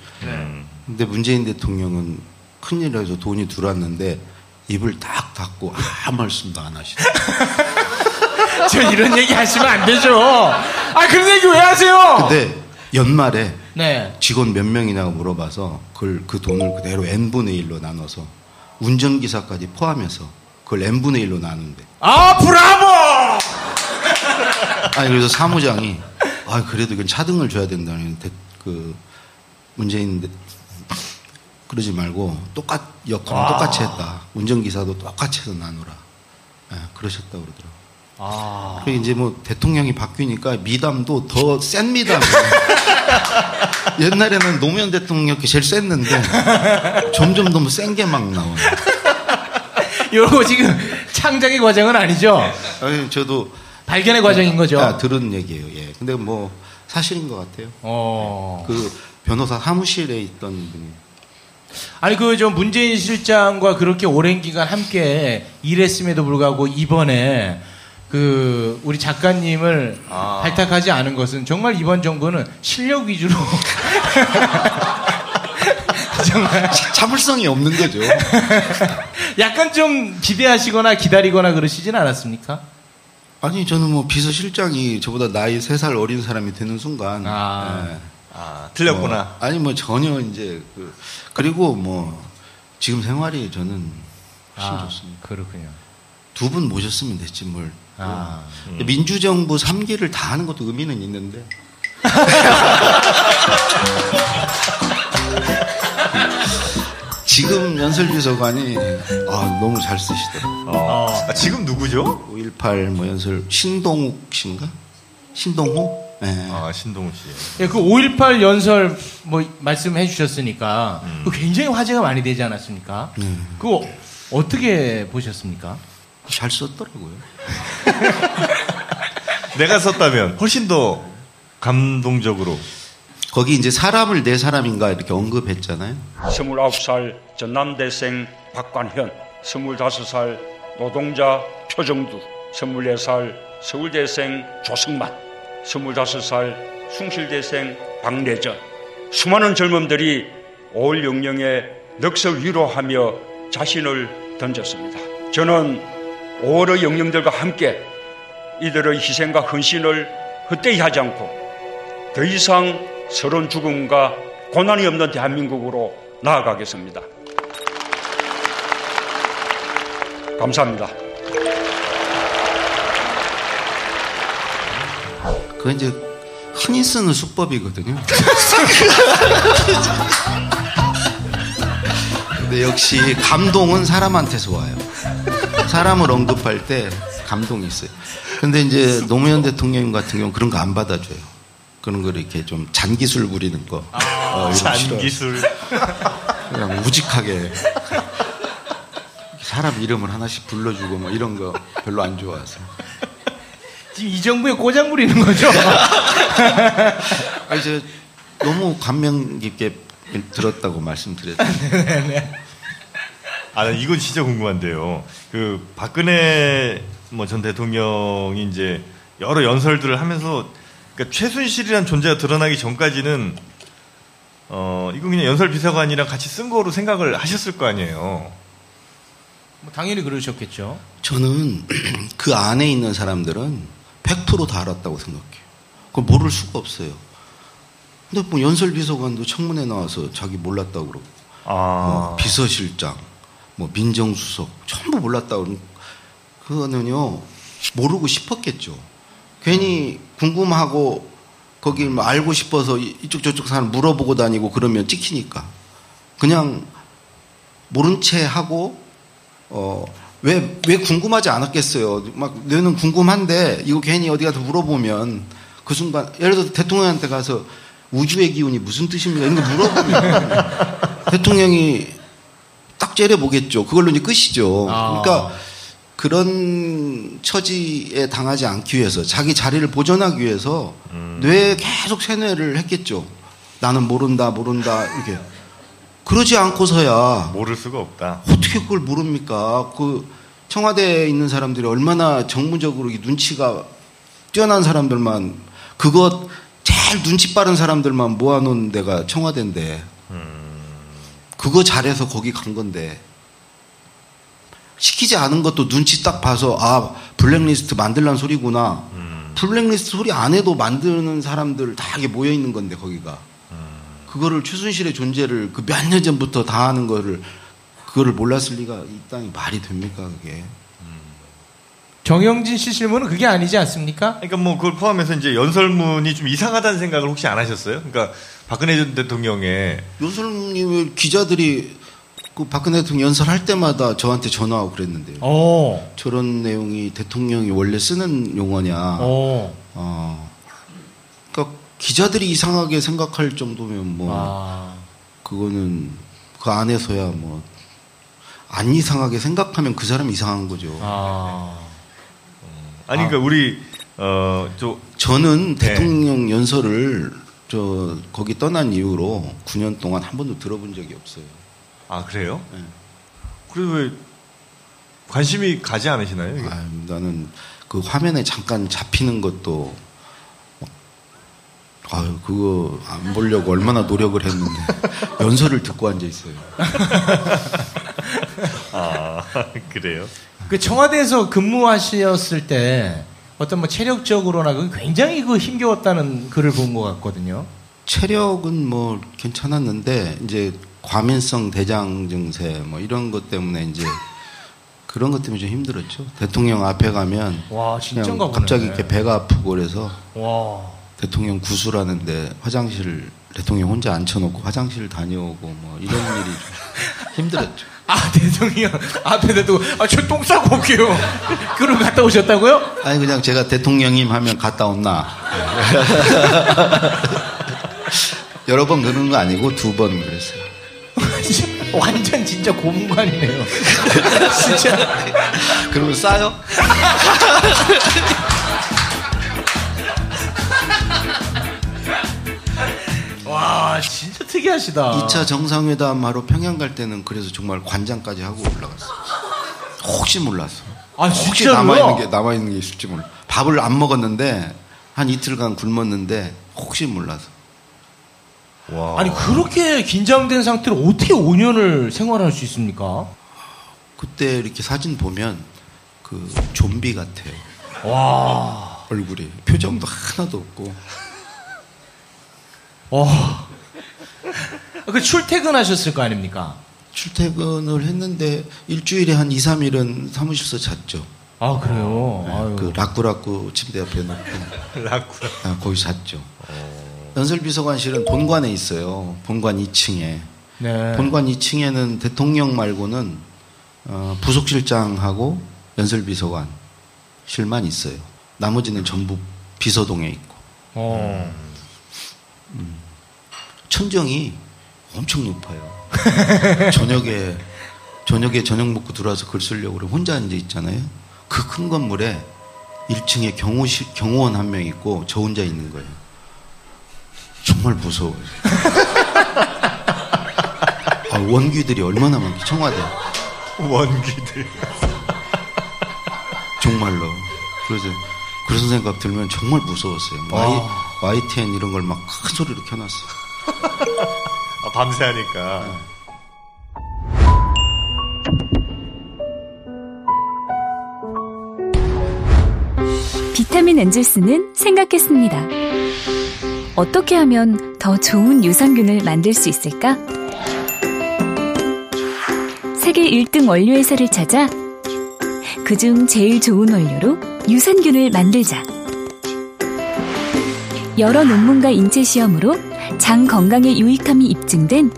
근데 문재인 대통령은 큰일 해서 돈이 들어왔는데 입을 딱 닫고 아무 말씀도 안 하시네. 저 이런 얘기 하시면 안 되죠. 아, 그런 얘기 왜 하세요? 근데 연말에 네. 직원 몇 명이냐고 물어봐서 그걸 그 돈을 그대로 n분의 1로 나눠서 운전기사까지 포함해서 그걸 n분의 1로 나눈대. 아, 브라보! 아니 그래서 사무장이 아 그래도 이건 차등을 줘야 된다는 데- 그 문재인 대- 그러지 말고 똑같 역할은 아. 똑같이 했다. 운전기사도 똑같이 해서 나누라. 예, 그러셨다 고 그러더라고. 아. 그리고 이제 뭐 대통령이 바뀌니까 미담도 더 센 미담. 옛날에는 노무현 대통령이 제일 셌는데 점점 너무 센 게 막 나오네. 요거 지금 창작의 과정은 아니죠? 아니, 저도 발견의 과정인 거죠? 아, 들은 얘기예요. 예. 근데 뭐 사실인 것 같아요. 어. 그 변호사 사무실에 있던 분이 아니 그 저 문재인 실장과 그렇게 오랜 기간 함께 일했음에도 불구하고 이번에 그 우리 작가님을 아. 발탁하지 않은 것은 정말 이번 정부는 실력 위주로 정말 참을성이 없는 거죠. 약간 좀 기대하시거나 기다리거나 그러시진 않았습니까? 아니 저는 뭐 비서실장이 저보다 나이 3살 어린 사람이 되는 순간 아. 예. 아, 틀렸구나. 뭐, 아니 뭐 전혀 이제 그 그리고 뭐 지금 생활이 저는 훨씬 아, 좋습니다. 그렇군요. 두 분 모셨으면 됐지 뭘. 아. 근데 민주정부 3기를 다 하는 것도 의미는 있는데. 지금 연설비서관이 아, 너무 잘 쓰시더라고요. 어. 아, 지금 누구죠? 518 뭐 연설 신동욱 씨인가? 신동호? 네. 아, 신동우 씨. 예, 그 5.18 연설 뭐 말씀해 주셨으니까 그 굉장히 화제가 많이 되지 않았습니까? 네. 그거 어떻게 보셨습니까? 잘 썼더라고요. 내가 썼다면 훨씬 더 감동적으로. 거기 이제 사람을 내 사람인가 이렇게 언급했잖아요. 29살 전남대생 박관현, 25살 노동자 표정두, 24살 서울대생 조승만, 25살 숭실대생 박내전. 수많은 젊음들이 5월 영령에 넋을 위로하며 자신을 던졌습니다. 저는 5월의 영령들과 함께 이들의 희생과 헌신을 헛되이 하지 않고 더 이상 서러운 죽음과 고난이 없는 대한민국으로 나아가겠습니다. 감사합니다. 그건 이제 흔히 쓰는 수법이거든요. 근데 역시 감동은 사람한테서 와요. 사람을 언급할 때 감동이 있어요. 근데 이제 노무현 대통령 같은 경우는 그런 거 안 받아줘요. 그런 걸 이렇게 좀 잔기술 부리는 거. 어, 거 싫어요. 잔기술. 그냥 우직하게 사람 이름을 하나씩 불러주고 뭐 이런 거 별로 안 좋아해서. 지금 이 정부에 꼬장 부리는 거죠? 아, 이제 너무 감명 깊게 들었다고 말씀드렸죠. 아, 나 이건 진짜 궁금한데요. 그 박근혜 뭐 전 대통령이 이제 여러 연설들을 하면서 그러니까 최순실이라는 존재가 드러나기 전까지는 어 이거 그냥 연설 비서관이랑 같이 쓴 거로 생각을 하셨을 거 아니에요. 뭐 당연히 그러셨겠죠. 저는 그 안에 있는 사람들은 100%다 알았다고 생각해요. 그걸 모를 수가 없어요. 근데 뭐 연설 비서관도 청문회 나와서 자기 몰랐다고 그러고, 아, 뭐 비서실장, 뭐 민정수석 전부 몰랐다고 그러고, 그거는요 모르고 싶었겠죠. 괜히 궁금하고 거기 뭐 알고 싶어서 이- 이쪽 저쪽 사람 물어보고 다니고 그러면 찍히니까 그냥 모른 채 하고 어, 왜, 왜 궁금하지 않았겠어요? 막, 너는 궁금한데, 이거 괜히 어디 가서 물어보면, 그 순간, 예를 들어서 대통령한테 가서, 우주의 기운이 무슨 뜻입니까? 이런 거 물어보면, 대통령이 딱 째려보겠죠. 그걸로 이제 끝이죠. 아. 그러니까, 그런 처지에 당하지 않기 위해서, 자기 자리를 보존하기 위해서, 뇌에 계속 세뇌를 했겠죠. 나는 모른다, 모른다, 이렇게. 그러지 않고서야, 모를 수가 없다. 어떻게 그걸 모릅니까? 그 청와대에 있는 사람들이 얼마나 정무적으로 이 눈치가 뛰어난 사람들만 그것 제일 눈치 빠른 사람들만 모아놓은 데가 청와대인데 그거 잘해서 거기 간 건데. 시키지 않은 것도 눈치 딱 봐서 아 블랙리스트 만들란 소리구나. 블랙리스트 소리 안 해도 만드는 사람들 다 이게 모여 있는 건데 거기가. 그거를 최순실의 존재를 그 몇 년 전부터 다 하는 거를 그거를 몰랐을 리가 이 땅에 말이 됩니까 그게? 정영진 씨 질문은 그게 아니지 않습니까? 그러니까 뭐 그걸 포함해서 이제 연설문이 좀 이상하다는 생각을 혹시 안 하셨어요? 그러니까 박근혜 전 대통령의 요술님 기자들이 그 박근혜 대통령 연설할 때마다 저한테 전화하고 그랬는데요. 어. 저런 내용이 대통령이 원래 쓰는 용어냐. 어. 어. 그러니까 기자들이 이상하게 생각할 정도면 뭐 아. 그거는 그 안에서야 뭐 안 이상하게 생각하면 그 사람이 이상한 거죠. 아. 아니 그러니까 우리 어저 저는 네. 대통령 연설을 저 거기 떠난 이후로 9년 동안 한 번도 들어본 적이 없어요. 아 그래요? 네. 그래도 왜 관심이 가지 않으시나요? 이게? 아유, 나는 그 화면에 잠깐 잡히는 것도 아유 그거 안 보려고 얼마나 노력을 했는데 연설을 듣고 앉아 있어요. 아 그래요? 그 청와대에서 근무하셨을 때 어떤 뭐 체력적으로나 그 굉장히 그 힘겨웠다는 글을 본 것 같거든요. 체력은 뭐 괜찮았는데 이제 과민성 대장 증세 뭐 이런 것 때문에 이제 그런 것 때문에 좀 힘들었죠. 대통령 앞에 가면 와, 그냥. 갑자기 이렇게 배가 아프고 그래서 와. 대통령 구수라는데 화장실 대통령 혼자 앉혀놓고 화장실 다녀오고 뭐 이런 일이 좀 힘들었죠. 아, 대통령 앞에 대고 아, 저 똥 싸고 올게요. 그걸 갔다 오셨다고요? 아니 그냥 제가 대통령님 하면 갔다 온나 여러 번 그러는 거 아니고 두 번 그랬어요. 완전 진짜 고문관이네요. 진짜. 그러면 싸요? 와, 진짜 특이하시다. 2차 정상회담 하러 평양 갈 때는 그래서 정말 관장까지 하고 올라갔어. 혹시 몰랐어. 아, 혹시? 남아 있는 게 남아 있는 게 있을지 몰라. 밥을 안 먹었는데 한 이틀간 굶었는데 혹시 몰라서. 와. 아니, 그렇게 긴장된 상태로 어떻게 5년을 생활할 수 있습니까? 그때 이렇게 사진 보면 그 좀비 같아요. 와. 얼굴이 표정도 하나도 없고. 와. 그 출퇴근하셨을 거 아닙니까? 출퇴근을 했는데 일주일에 한 2, 3일은 사무실에서 잤죠. 아, 그래요? 네, 아유. 그 라꾸라꾸 침대 옆에 놓고 라쿠라. 아, 거기 잤죠. 연설비서관실은 본관에 있어요. 본관 2층에. 네. 본관 2층에는 대통령 말고는 어, 부속실장하고 연설비서관실만 있어요. 나머지는 전부 비서동에 있고. 어. 음, 천정이 엄청 높아요. 저녁에 저녁에 저녁 먹고 들어와서 글 쓰려고 그러면 혼자 앉아 있잖아요. 그 큰 건물에 1층에 경호실 경호원 한 명 있고 저 혼자 있는 거예요. 정말 무서워요. 아, 원귀들이 얼마나 많기 청와대. 원귀들. 정말로. 그래서 그런 생각 들면 정말 무서웠어요. 아. YTN 이런 걸 막 큰 소리로 켜놨어. 아, 밤새 하니까. 비타민 엔젤스는 생각했습니다. 어떻게 하면 더 좋은 유산균을 만들 수 있을까? 세계 1등 원료 회사를 찾아 그중 제일 좋은 원료로 유산균을 만들자. 여러 논문과 인체 시험으로 장 건강에 유익함이 입증된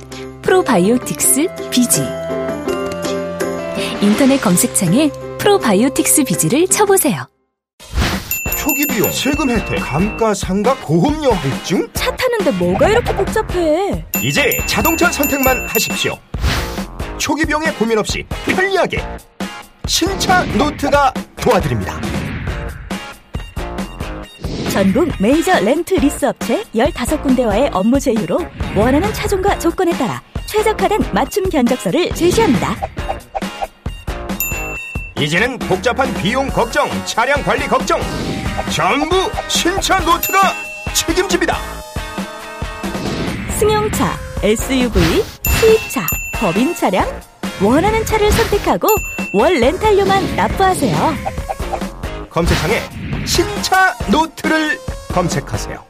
프로바이오틱스 비지. 인터넷 검색창에 프로바이오틱스 비지를 쳐보세요. 초기 비용, 세금 혜택, 감가상각, 보험료 할증? 차 타는데 뭐가 이렇게 복잡해? 이제 자동차 선택만 하십시오. 초기 비용에 고민 없이 편리하게 신차 노트가 도와드립니다. 전국 메이저 렌트 리스 업체 15군데와의 업무 제휴로 원하는 차종과 조건에 따라 최적화된 맞춤 견적서를 제시합니다. 이제는 복잡한 비용 걱정, 차량 관리 걱정 전부 신차 노트가 책임집니다. 승용차, SUV, 수입차, 법인 차량 원하는 차를 선택하고 월 렌탈료만 납부하세요. 검색창에 신차 노트를 검색하세요.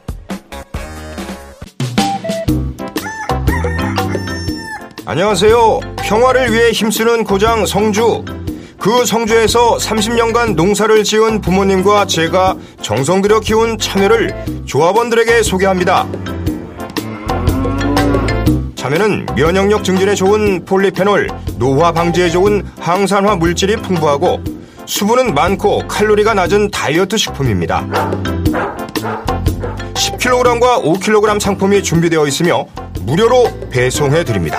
안녕하세요. 평화를 위해 힘쓰는 고장 성주. 그 성주에서 30년간 농사를 지은 부모님과 제가 정성 들여 키운 참외를 조합원들에게 소개합니다. 참외는 면역력 증진에 좋은 폴리페놀, 노화 방지에 좋은 항산화 물질이 풍부하고 수분은 많고 칼로리가 낮은 다이어트 식품입니다. 10kg과 5kg 상품이 준비되어 있으며 무료로 배송해 드립니다.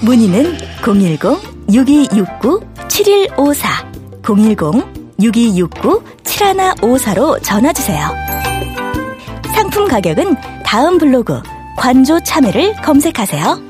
문의는 010-6269-7154 010-6269-7154로 전화주세요. 상품 가격은 다음 블로그 관조 참외를 검색하세요.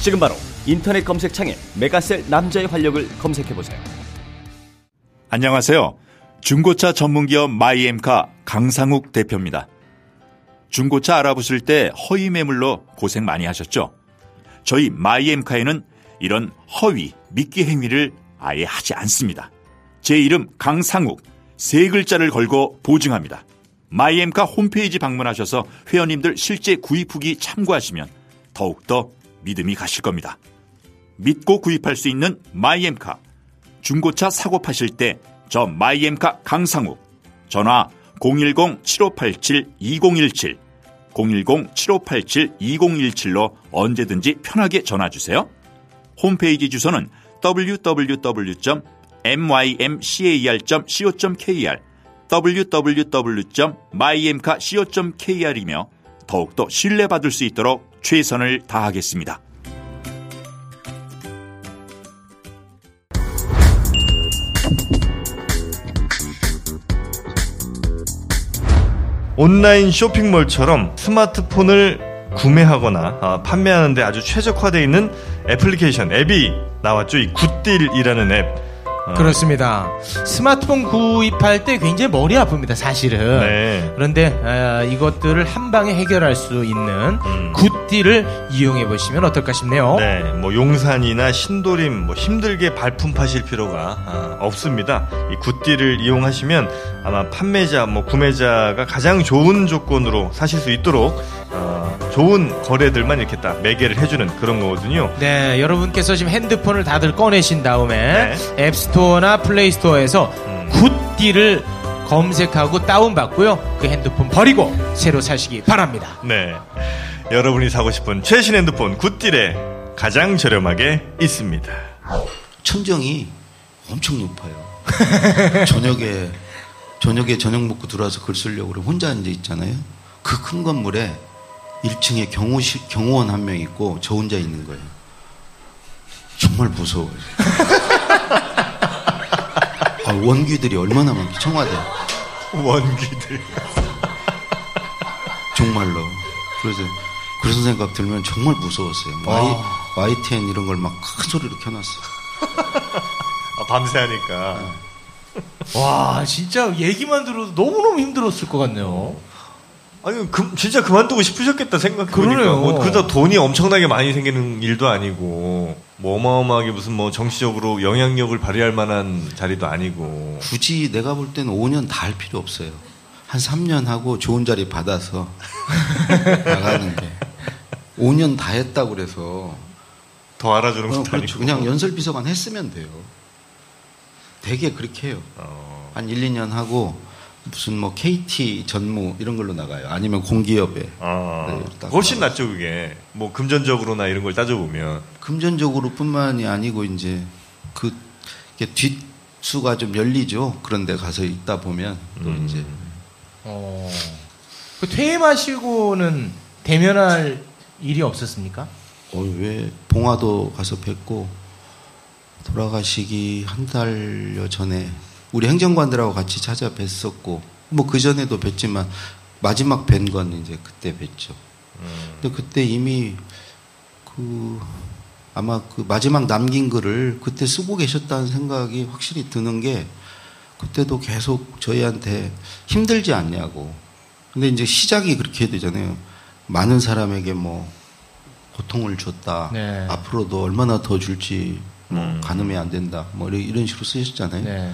지금 바로 인터넷 검색창에 메가셀 남자의 활력을 검색해 보세요. 안녕하세요. 중고차 전문기업 마이엠카 강상욱 대표입니다. 중고차 알아보실 때 허위 매물로 고생 많이 하셨죠? 저희 마이엠카에는 이런 허위, 미끼 행위를 아예 하지 않습니다. 제 이름 강상욱, 세 글자를 걸고 보증합니다. 마이엠카 홈페이지 방문하셔서 회원님들 실제 구입 후기 참고하시면 더욱더 믿음이 가실 겁니다. 믿고 구입할 수 있는 마이엠카. 중고차 사고 파실 때 저 마이엠카 강상욱. 전화 010-7587-2017 010-7587-2017로 언제든지 편하게 전화 주세요. 홈페이지 주소는 www.mymcar.co.kr www.mymcar.co.kr이며 더욱더 신뢰받을 수 있도록 최선을 다하겠습니다. 온라인 쇼핑몰처럼 스마트폰을 구매하거나 아, 판매하는데 아주 최적화되어 있는 애플리케이션 앱이 나왔죠. 이 굿딜이라는 앱. 어. 그렇습니다. 스마트폰 구입할 때 굉장히 머리 아픕니다, 사실은. 네. 그런데 아, 이것들을 한 방에 해결할 수 있는 굿디를 이용해 보시면 어떨까 싶네요. 음. 네, 뭐 용산이나 신도림 뭐 힘들게 발품 파실 필요가 아, 없습니다. 이 굿디를 이용하시면 아마 판매자 뭐 구매자가 가장 좋은 조건으로 사실 수 있도록 어, 좋은 거래들만 이렇게 딱 매개를 해주는 그런 거거든요. 네, 여러분께서 지금 핸드폰을 다들 꺼내신 다음에 네. 앱스토어 나 플레이스토어에서 음. 굿디를 검색하고 다운받고요. 그 핸드폰 버리고 새로 사시기 바랍니다. 네, 여러분이 사고 싶은 최신 핸드폰 굿딜에 가장 저렴하게 있습니다. 천정이 엄청 높아요. 저녁에 저녁에 저녁 먹고 들어와서 글 쓰려고 그러면 혼자 앉아 있잖아요. 그 큰 건물에 1층에 경호실 경호원 한 명 있고 저 혼자 있는 거예요. 정말 무서워요. 아, 원귀들이 얼마나 많기 청와대. 원귀들. 정말로. 그래서 그런 생각 들면 정말 무서웠어요. Y, 와. YTN 이런 걸 막 큰 소리로 켜놨어. 아, 밤새 하니까. 와, 진짜 얘기만 들어도 너무 너무 힘들었을 것 같네요. 아니, 그, 진짜 그만두고 싶으셨겠다 생각해보니까. 그러네요. 뭐, 그저 돈이 엄청나게 많이 생기는 일도 아니고, 뭐, 어마어마하게 무슨 뭐, 정치적으로 영향력을 발휘할 만한 자리도 아니고. 굳이 내가 볼 때는 5년 다 할 필요 없어요. 한 3년 하고 좋은 자리 받아서 나가는데 5년 다 했다고 그래서 더 알아주는 어, 것도 그렇죠. 아니고. 그냥 연설 비서관 했으면 돼요. 되게 그렇게 해요. 어. 한 1, 2년 하고 무슨 뭐 KT 전무 이런 걸로 나가요. 아니면 공기업에 아, 네, 딱 훨씬 낫죠, 그게. 뭐, 금전적으로나 이런 걸 따져보면. 금전적으로뿐만이 아니고 이제 그 뒷수가 좀 열리죠. 그런데 가서 있다 보면 또 음. 이제 어. 그 퇴임하시고는 대면할 일이 없었습니까? 어, 왜 봉화도 가서 뵙고 돌아가시기 한 달여 전에 우리 행정관들하고 같이 찾아 뵀었고 뭐 그 전에도 뵀지만 마지막 뵌 건 이제 그때 뵀죠. 근데 그때 이미 그 아마 그 마지막 남긴 글을 그때 쓰고 계셨다는 생각이 확실히 드는 게 그때도 계속 저희한테 힘들지 않냐고. 근데 이제 시작이 그렇게 해야 되잖아요. 많은 사람에게 뭐 고통을 줬다. 네. 앞으로도 얼마나 더 줄지 뭐 가늠이 안 된다. 뭐 이런- 이런 식으로 쓰셨잖아요. 네.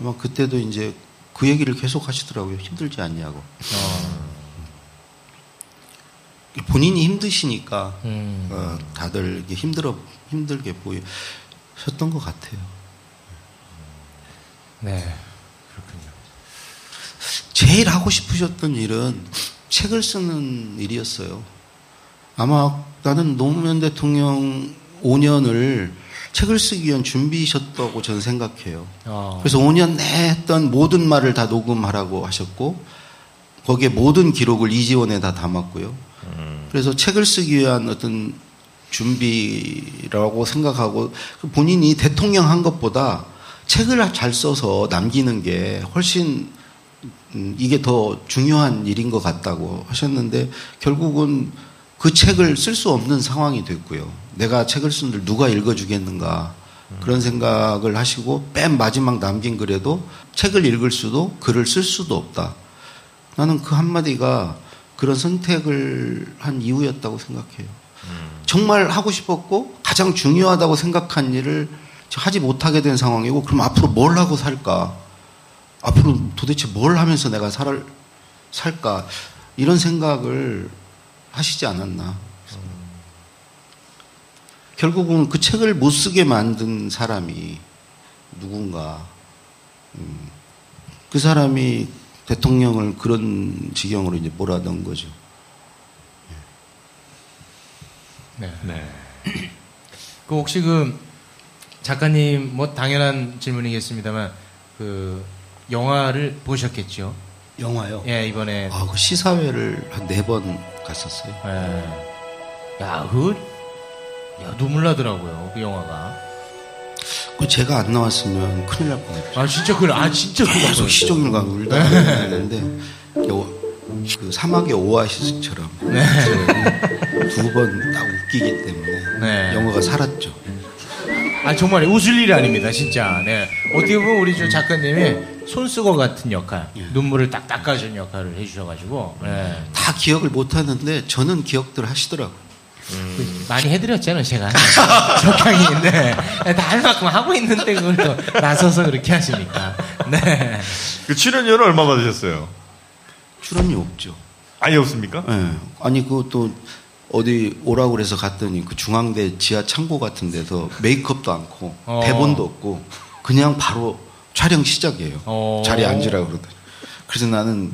아마 그때도 이제 그 얘기를 계속 하시더라고요. 힘들지 않냐고. 어. 본인이 힘드시니까 음. 어, 다들 이렇게 힘들어 힘들게 보이셨던 것 같아요. 네. 제일 하고 싶으셨던 일은 책을 쓰는 일이었어요. 아마 나는 노무현 대통령 5년을 책을 쓰기 위한 준비셨다고 저는 생각해요. 어. 그래서 5년 내 했던 모든 말을 다 녹음하라고 하셨고 거기에 모든 기록을 이지원에 다 담았고요. 그래서 책을 쓰기 위한 어떤 준비라고 생각하고 본인이 대통령 한 것보다 책을 잘 써서 남기는 게 훨씬 음, 이게 더 중요한 일인 것 같다고 하셨는데 결국은 그 책을 쓸 수 없는 상황이 됐고요. 내가 책을 쓴들 누가 읽어주겠는가 그런 생각을 하시고 맨 마지막 남긴 글에도 책을 읽을 수도 글을 쓸 수도 없다. 나는 그 한마디가 그런 선택을 한 이유였다고 생각해요. 정말 하고 싶었고 가장 중요하다고 생각한 일을 하지 못하게 된 상황이고 그럼 앞으로 뭘 하고 살까? 앞으로 도대체 뭘 하면서 내가 살, 살까? 이런 생각을 하시지 않았나. 결국은 그 책을 못 쓰게 만든 사람이 누군가. 음, 그 사람이 대통령을 그런 지경으로 이제 몰아넣은 거죠. 네. 그 혹시 그 작가님 뭐 당연한 질문이겠습니다만 그 영화를 보셨겠죠? 영화요? 예 이번에 아, 그 시사회를 한 네 번 갔었어요. 예. 야, 그, 야, 눈물 나더라고요, 그 영화가. 그 제가 안 나왔으면 큰일 날 뻔했죠. 아, 진짜 그, 아, 진짜 그. 계속 시종일관 울다가 했는데 그 사막의 오아시스처럼 두번 딱 웃기기 때문에 네. 영화가 살았죠. 아 정말 웃을 일이 아닙니다, 진짜. 네. 어떻게 보면 우리 저 작가님이 손수거 같은 역할, 눈물을 딱 닦아주는 역할을 해주셔가지고 네. 다 기억을 못 하는데 저는 기억들 하시더라고요. 그 많이 해드렸잖아요, 제가. 적당히, 네. 다 할 만큼 하고 있는데 그걸 또 나서서 그렇게 하시니까. 네. 그 출연료는 얼마 받으셨어요? 출연료 없죠. 아예 없습니까? 예. 아니 그것도 어디 오라고 그래서 갔더니 그 중앙대 지하 창고 같은 데서 메이크업도 않고 어. 대본도 없고 그냥 바로 촬영 시작이에요. 어. 자리에 앉으라고 그러더니. 그래서 나는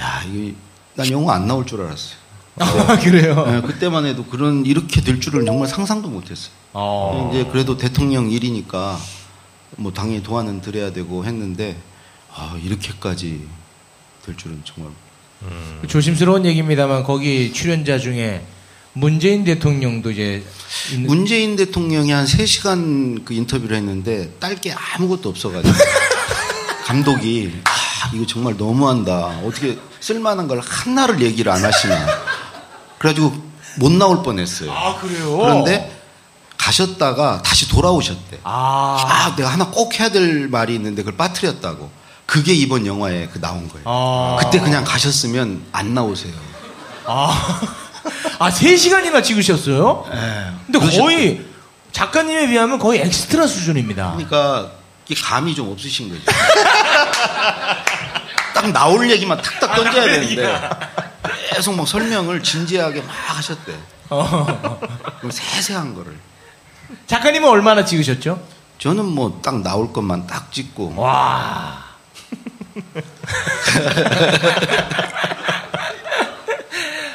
야, 이게 난 영화 안 나올 줄 알았어요. 아, 그래요? 예, 그때만 해도 그런 이렇게 될 줄은 정말 상상도 못 했어요. 어. 이제 그래도 대통령 일이니까 뭐 당연히 도와는 드려야 되고 했는데 아, 이렇게까지 될 줄은 정말 조심스러운 얘기입니다만 거기 출연자 중에 문재인 대통령도 이제 문재인 대통령이 한 3시간 그 인터뷰를 했는데 딸 게 아무것도 없어가지고 감독이 아, 이거 정말 너무한다. 어떻게 쓸만한 걸 하나를 얘기를 안 하시나. 그래가지고 못 나올 뻔했어요. 아 그래요? 그런데 가셨다가 다시 돌아오셨대. 아, 아, 내가 하나 꼭 해야 될 말이 있는데 그걸 빠뜨렸다고. 그게 이번 영화에 그 나온 거예요. 아. 그때 그냥 가셨으면 안 나오세요. 아, 아 3시간이나 찍으셨어요? 네. 근데 거의 작가님에 비하면 거의 엑스트라 수준입니다. 그러니까 감이 좀 없으신 거죠. 딱 나올 얘기만 탁탁 던져야 되는데 계속 막 설명을 진지하게 막 하셨대. 그럼 세세한 거를. 작가님은 얼마나 찍으셨죠? 저는 뭐 딱 나올 것만 딱 찍고. 와.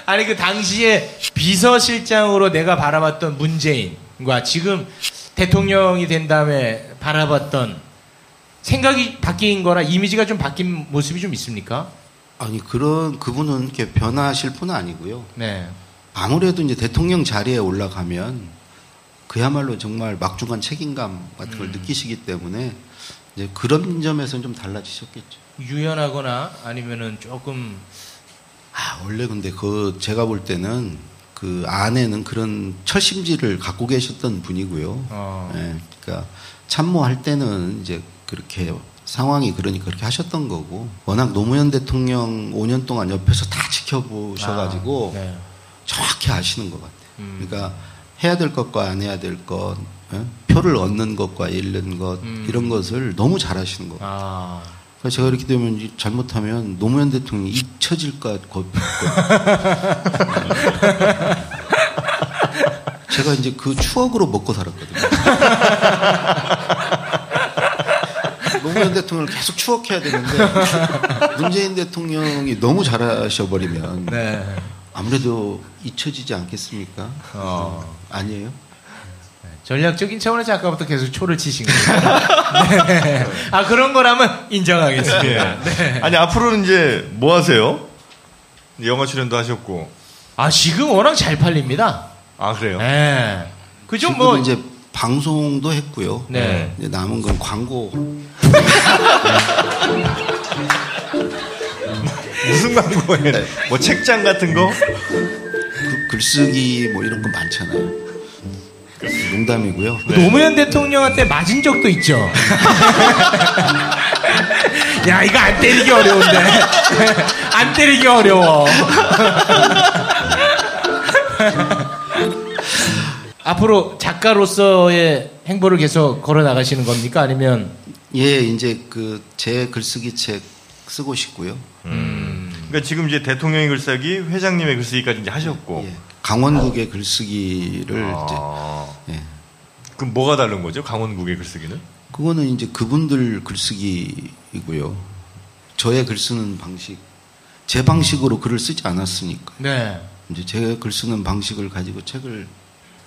아니 그 당시에 비서실장으로 내가 바라봤던 문재인과 지금 대통령이 된 다음에 바라봤던 생각이 바뀐 거나 이미지가 좀 바뀐 모습이 좀 있습니까? 아니 그런 그분은 이렇게 변하실 분은 아니고요. 네. 아무래도 이제 대통령 자리에 올라가면 그야말로 정말 막중한 책임감 같은 걸 느끼시기 때문에 이제 그런 점에서는 좀 달라지셨겠죠. 유연하거나 아니면은 조금 아, 원래 근데 그 제가 볼 때는 그 안에는 그런 철심지를 갖고 계셨던 분이고요. 어. 예, 그러니까 참모할 때는 이제 그렇게 상황이 그러니까 그렇게 하셨던 거고 워낙 노무현 대통령 5년 동안 옆에서 다 지켜보셔가지고 아, 네. 정확히 아시는 것 같아요. 음. 그러니까 해야 될 것과 안 해야 될 것, 예? 표를 얻는 것과 잃는 것 음. 이런 것을 너무 잘하시는 것 같아요. 아. 그래서 제가 이렇게 되면 이- 잘못하면 노무현 대통령이 잊혀질까 겁. 제가 이제 그 추억으로 먹고 살았거든요. 노무현 대통령을 계속 추억해야 되는데 문재인 대통령이 너무 잘하셔버리면 네. 아무래도 잊혀지지 않겠습니까? 어. 아니에요? 전략적인 차원에서 아까부터 계속 초를 치신 거예요. 네. 아 그런 거라면 인정하겠습니다. 예. 네. 아니 앞으로는 이제 뭐 하세요? 영화 출연도 하셨고. 아 지금 워낙 잘 팔립니다. 아 그래요? 네. 그죠 뭐 이제 방송도 했고요. 네. 이제 남은 건 광고. 무슨 광고에? 뭐 책장 같은 거? 그 글쓰기 뭐 이런 거 많잖아요. 농담이고요. 노무현 대통령한테 맞은 적도 있죠. 야 이거 안 때리기 어려운데 안 때리기 어려워. 앞으로 작가로서의 행보를 계속 걸어 나가시는 겁니까? 아니면 예, 이제 그 제 글쓰기 책 쓰고 싶고요. 그러니까 지금 이제 대통령의 글쓰기, 회장님의 글쓰기까지 이제 하셨고. 강원국의 글쓰기를 아. 이제 예. 그럼 뭐가 다른 거죠? 강원국의 글쓰기는? 그거는 이제 그분들 글쓰기이고요. 저의 글 쓰는 방식, 제 방식으로 글을 쓰지 않았으니까. 네. 이제 제 글 쓰는 방식을 가지고 책을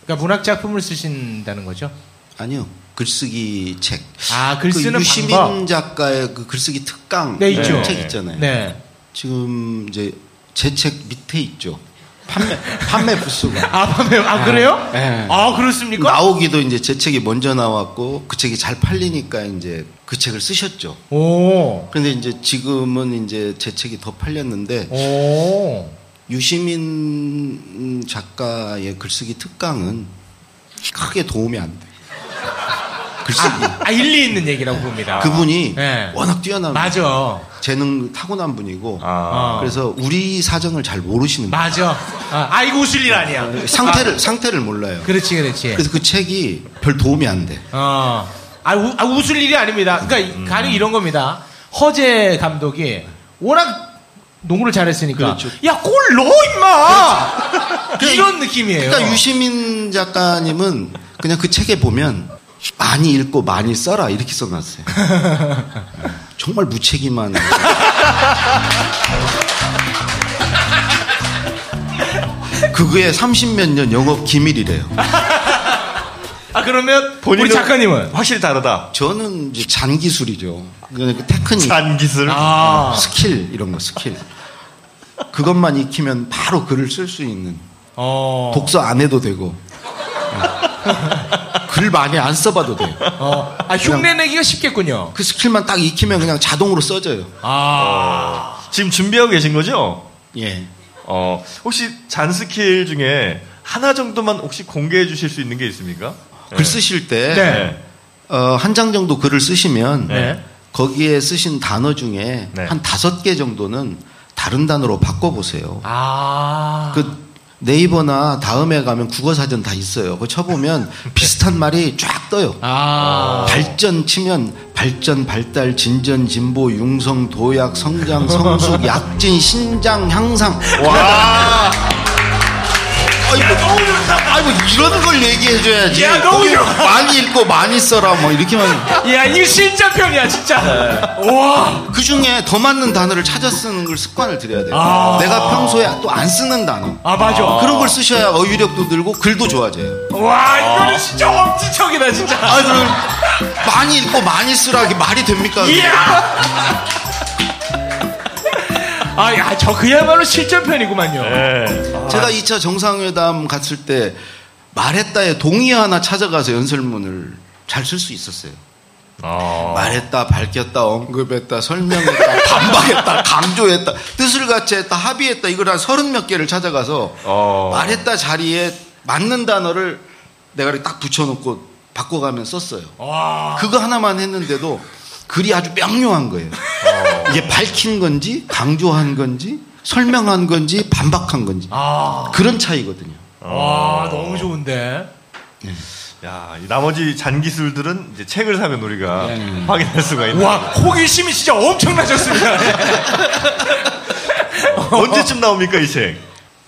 그러니까 문학 작품을 쓰신다는 거죠? 아니요. 글쓰기 책. 아, 글그 쓰는 유시민 방법. 작가의 그 글쓰기 특강 네, 있죠. 책 있잖아요. 네. 지금 이제 제 책 밑에 있죠. 판매 판매 부수가. 아, 판매 아 그래요? 네. 아 그렇습니까? 나오기도 이제 제 책이 먼저 나왔고 그 책이 잘 팔리니까 이제 그 책을 쓰셨죠. 오. 근데 이제 지금은 이제 제 책이 더 팔렸는데 오. 유시민 작가의 글쓰기 특강은 크게 도움이 안 돼. 글쓰기. 아, 아, 일리 있는 얘기라고 봅니다. 그분이 네. 워낙 뛰어난 맞아. 재능 타고난 분이고 아. 그래서 우리 사정을 잘 모르시는 분. 맞아. 아, 아, 이거 웃을 일 아니야. 상태를 상태를 몰라요. 그렇지, 그렇지. 그래서 그 책이 별 도움이 안 돼. 어. 아, 우, 아, 웃을 일이 아닙니다. 그러니까 음. 가령 이런 겁니다. 허재 감독이 워낙 농구를 잘했으니까 그렇죠. 야, 골 넣어 임마. 이런 느낌이에요. 그러니까 유시민 작가님은 그냥 그 책에 보면 많이 읽고 많이 써라 이렇게 써놨어요. 정말 무책임한. 그거에 30몇 년 영업 기밀이래요. 아, 그러면 우리 작가님은 확실히 다르다. 저는 이제 잔 기술이죠. 그러니까 테크닉, 잔 기술. 아. 스킬 이런 거 스킬. 그것만 익히면 바로 글을 쓸 수 있는. 어. 독서 안 해도 되고. 글 많이 안 써봐도 돼요. 어. 아, 흉내 내기가 쉽겠군요. 그 skill만 딱 익히면 그냥 자동으로 써져요. 아. 지금 준비하고 계신 거죠? 예. 어, 혹시 잔 스킬 중에 하나 정도만 혹시 공개해 주실 수 있는 게 있습니까? 글 쓰실 때, 네. 어, 한 장 정도 글을 쓰시면, 네. 거기에 쓰신 단어 중에 네. 한 다섯 개 정도는 다른 단어로 바꿔보세요. 아. 그 네이버나 다음에 가면 국어 사전 다 있어요. 그거 쳐보면 비슷한 말이 쫙 떠요. 아. 발전 치면 발전, 발달, 진전, 진보, 융성, 도약, 성장, 성숙, 약진, 신장, 향상. 와. 아이고, 아이고 이런 걸 얘기해줘야지. 야, 너무 거기 좋아. 많이 읽고 많이 써라 뭐 이렇게만. 야, 이거 실전편이야, 진짜. 네. 와. 그 중에 더 맞는 단어를 찾아 쓰는 걸 습관을 들여야 돼요. 아. 내가 평소에 또 안 쓰는 단어. 아, 맞아. 그런 걸 쓰셔야 어휘력도 늘고 글도 좋아져요. 와, 이거는 진짜 엄지척이다, 진짜. 아, 그럼 많이 읽고 많이 쓰라 이게 말이 됩니까? 이야! 아, 야, 저 그야말로 실전편이구만요. 네. 제가 2차 정상회담 갔을 때 말했다에 동의 하나 찾아가서 연설문을 잘 쓸 수 있었어요. 어. 말했다, 밝혔다, 언급했다, 설명했다, 반박했다, 강조했다, 뜻을 같이 했다, 합의했다, 이걸 한 서른 몇 개를 찾아가서 어. 말했다 자리에 맞는 단어를 내가 이렇게 딱 붙여놓고 바꿔가면 썼어요. 와. 그거 하나만 했는데도 글이 아주 명료한 거예요. 이게 밝힌 건지, 강조한 건지, 설명한 건지, 반박한 건지. 아. 그런 차이거든요. 와, 너무 좋은데. 야, 이 나머지 잔 기술들은 이제 책을 사면 우리가 확인할 수가 있는. 와, 호기심이 진짜 엄청나졌습니다. 언제쯤 나옵니까, 이 책?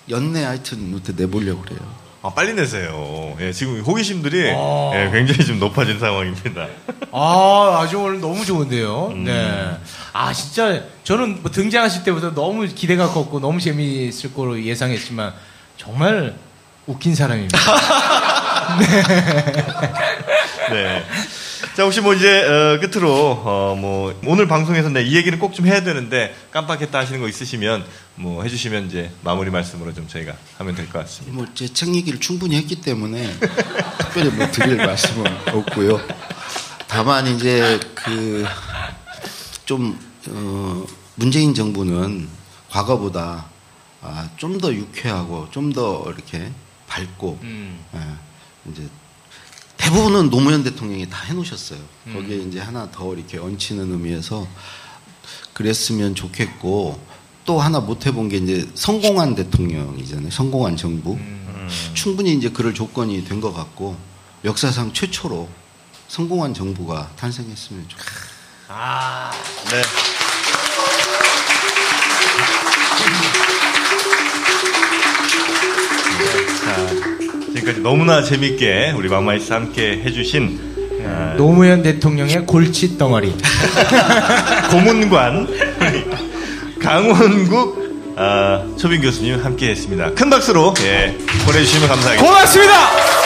연내 하여튼 내보려고 그래요. 아, 빨리 내세요. 예, 지금 호기심들이 아. 예, 굉장히 좀 높아진 상황입니다. 아, 아주 오늘 너무 좋은데요. 음. 네. 아, 진짜 저는 뭐 등장하실 때부터 너무 기대가 컸고 너무 재미있을 거로 예상했지만 정말 웃긴 사람입니다. 네. 자, 혹시 뭐 이제 어, 끝으로 어, 뭐 오늘 방송에서 내 이 얘기는 꼭 좀 해야 되는데 깜빡했다 하시는 거 있으시면 뭐 해주시면 이제 마무리 말씀으로 좀 저희가 하면 될 것 같습니다. 뭐 제 책 얘기를 충분히 했기 때문에 특별히 뭐 드릴 말씀은 없고요. 다만 이제 그좀 어, 문재인 정부는 과거보다 아, 좀 더 유쾌하고 좀 더 이렇게 밝고 음. 예, 이제 대부분은 노무현 대통령이 다 해놓으셨어요. 음. 거기에 이제 하나 더 이렇게 얹히는 의미에서 그랬으면 좋겠고 또 하나 못 해본 게 이제 성공한 대통령이잖아요. 성공한 정부. 충분히 이제 그럴 조건이 된 것 같고 역사상 최초로 성공한 정부가 탄생했으면 좋겠어요. 아. 네. 자, 지금까지 너무나 재밌게 우리 마마이스 함께 해주신 어, 노무현 대통령의 골치 덩어리. 고문관 강원국 아, 초빈 교수님 함께 했습니다. 큰 박수로 예, 보내주시면 감사하겠습니다. 고맙습니다!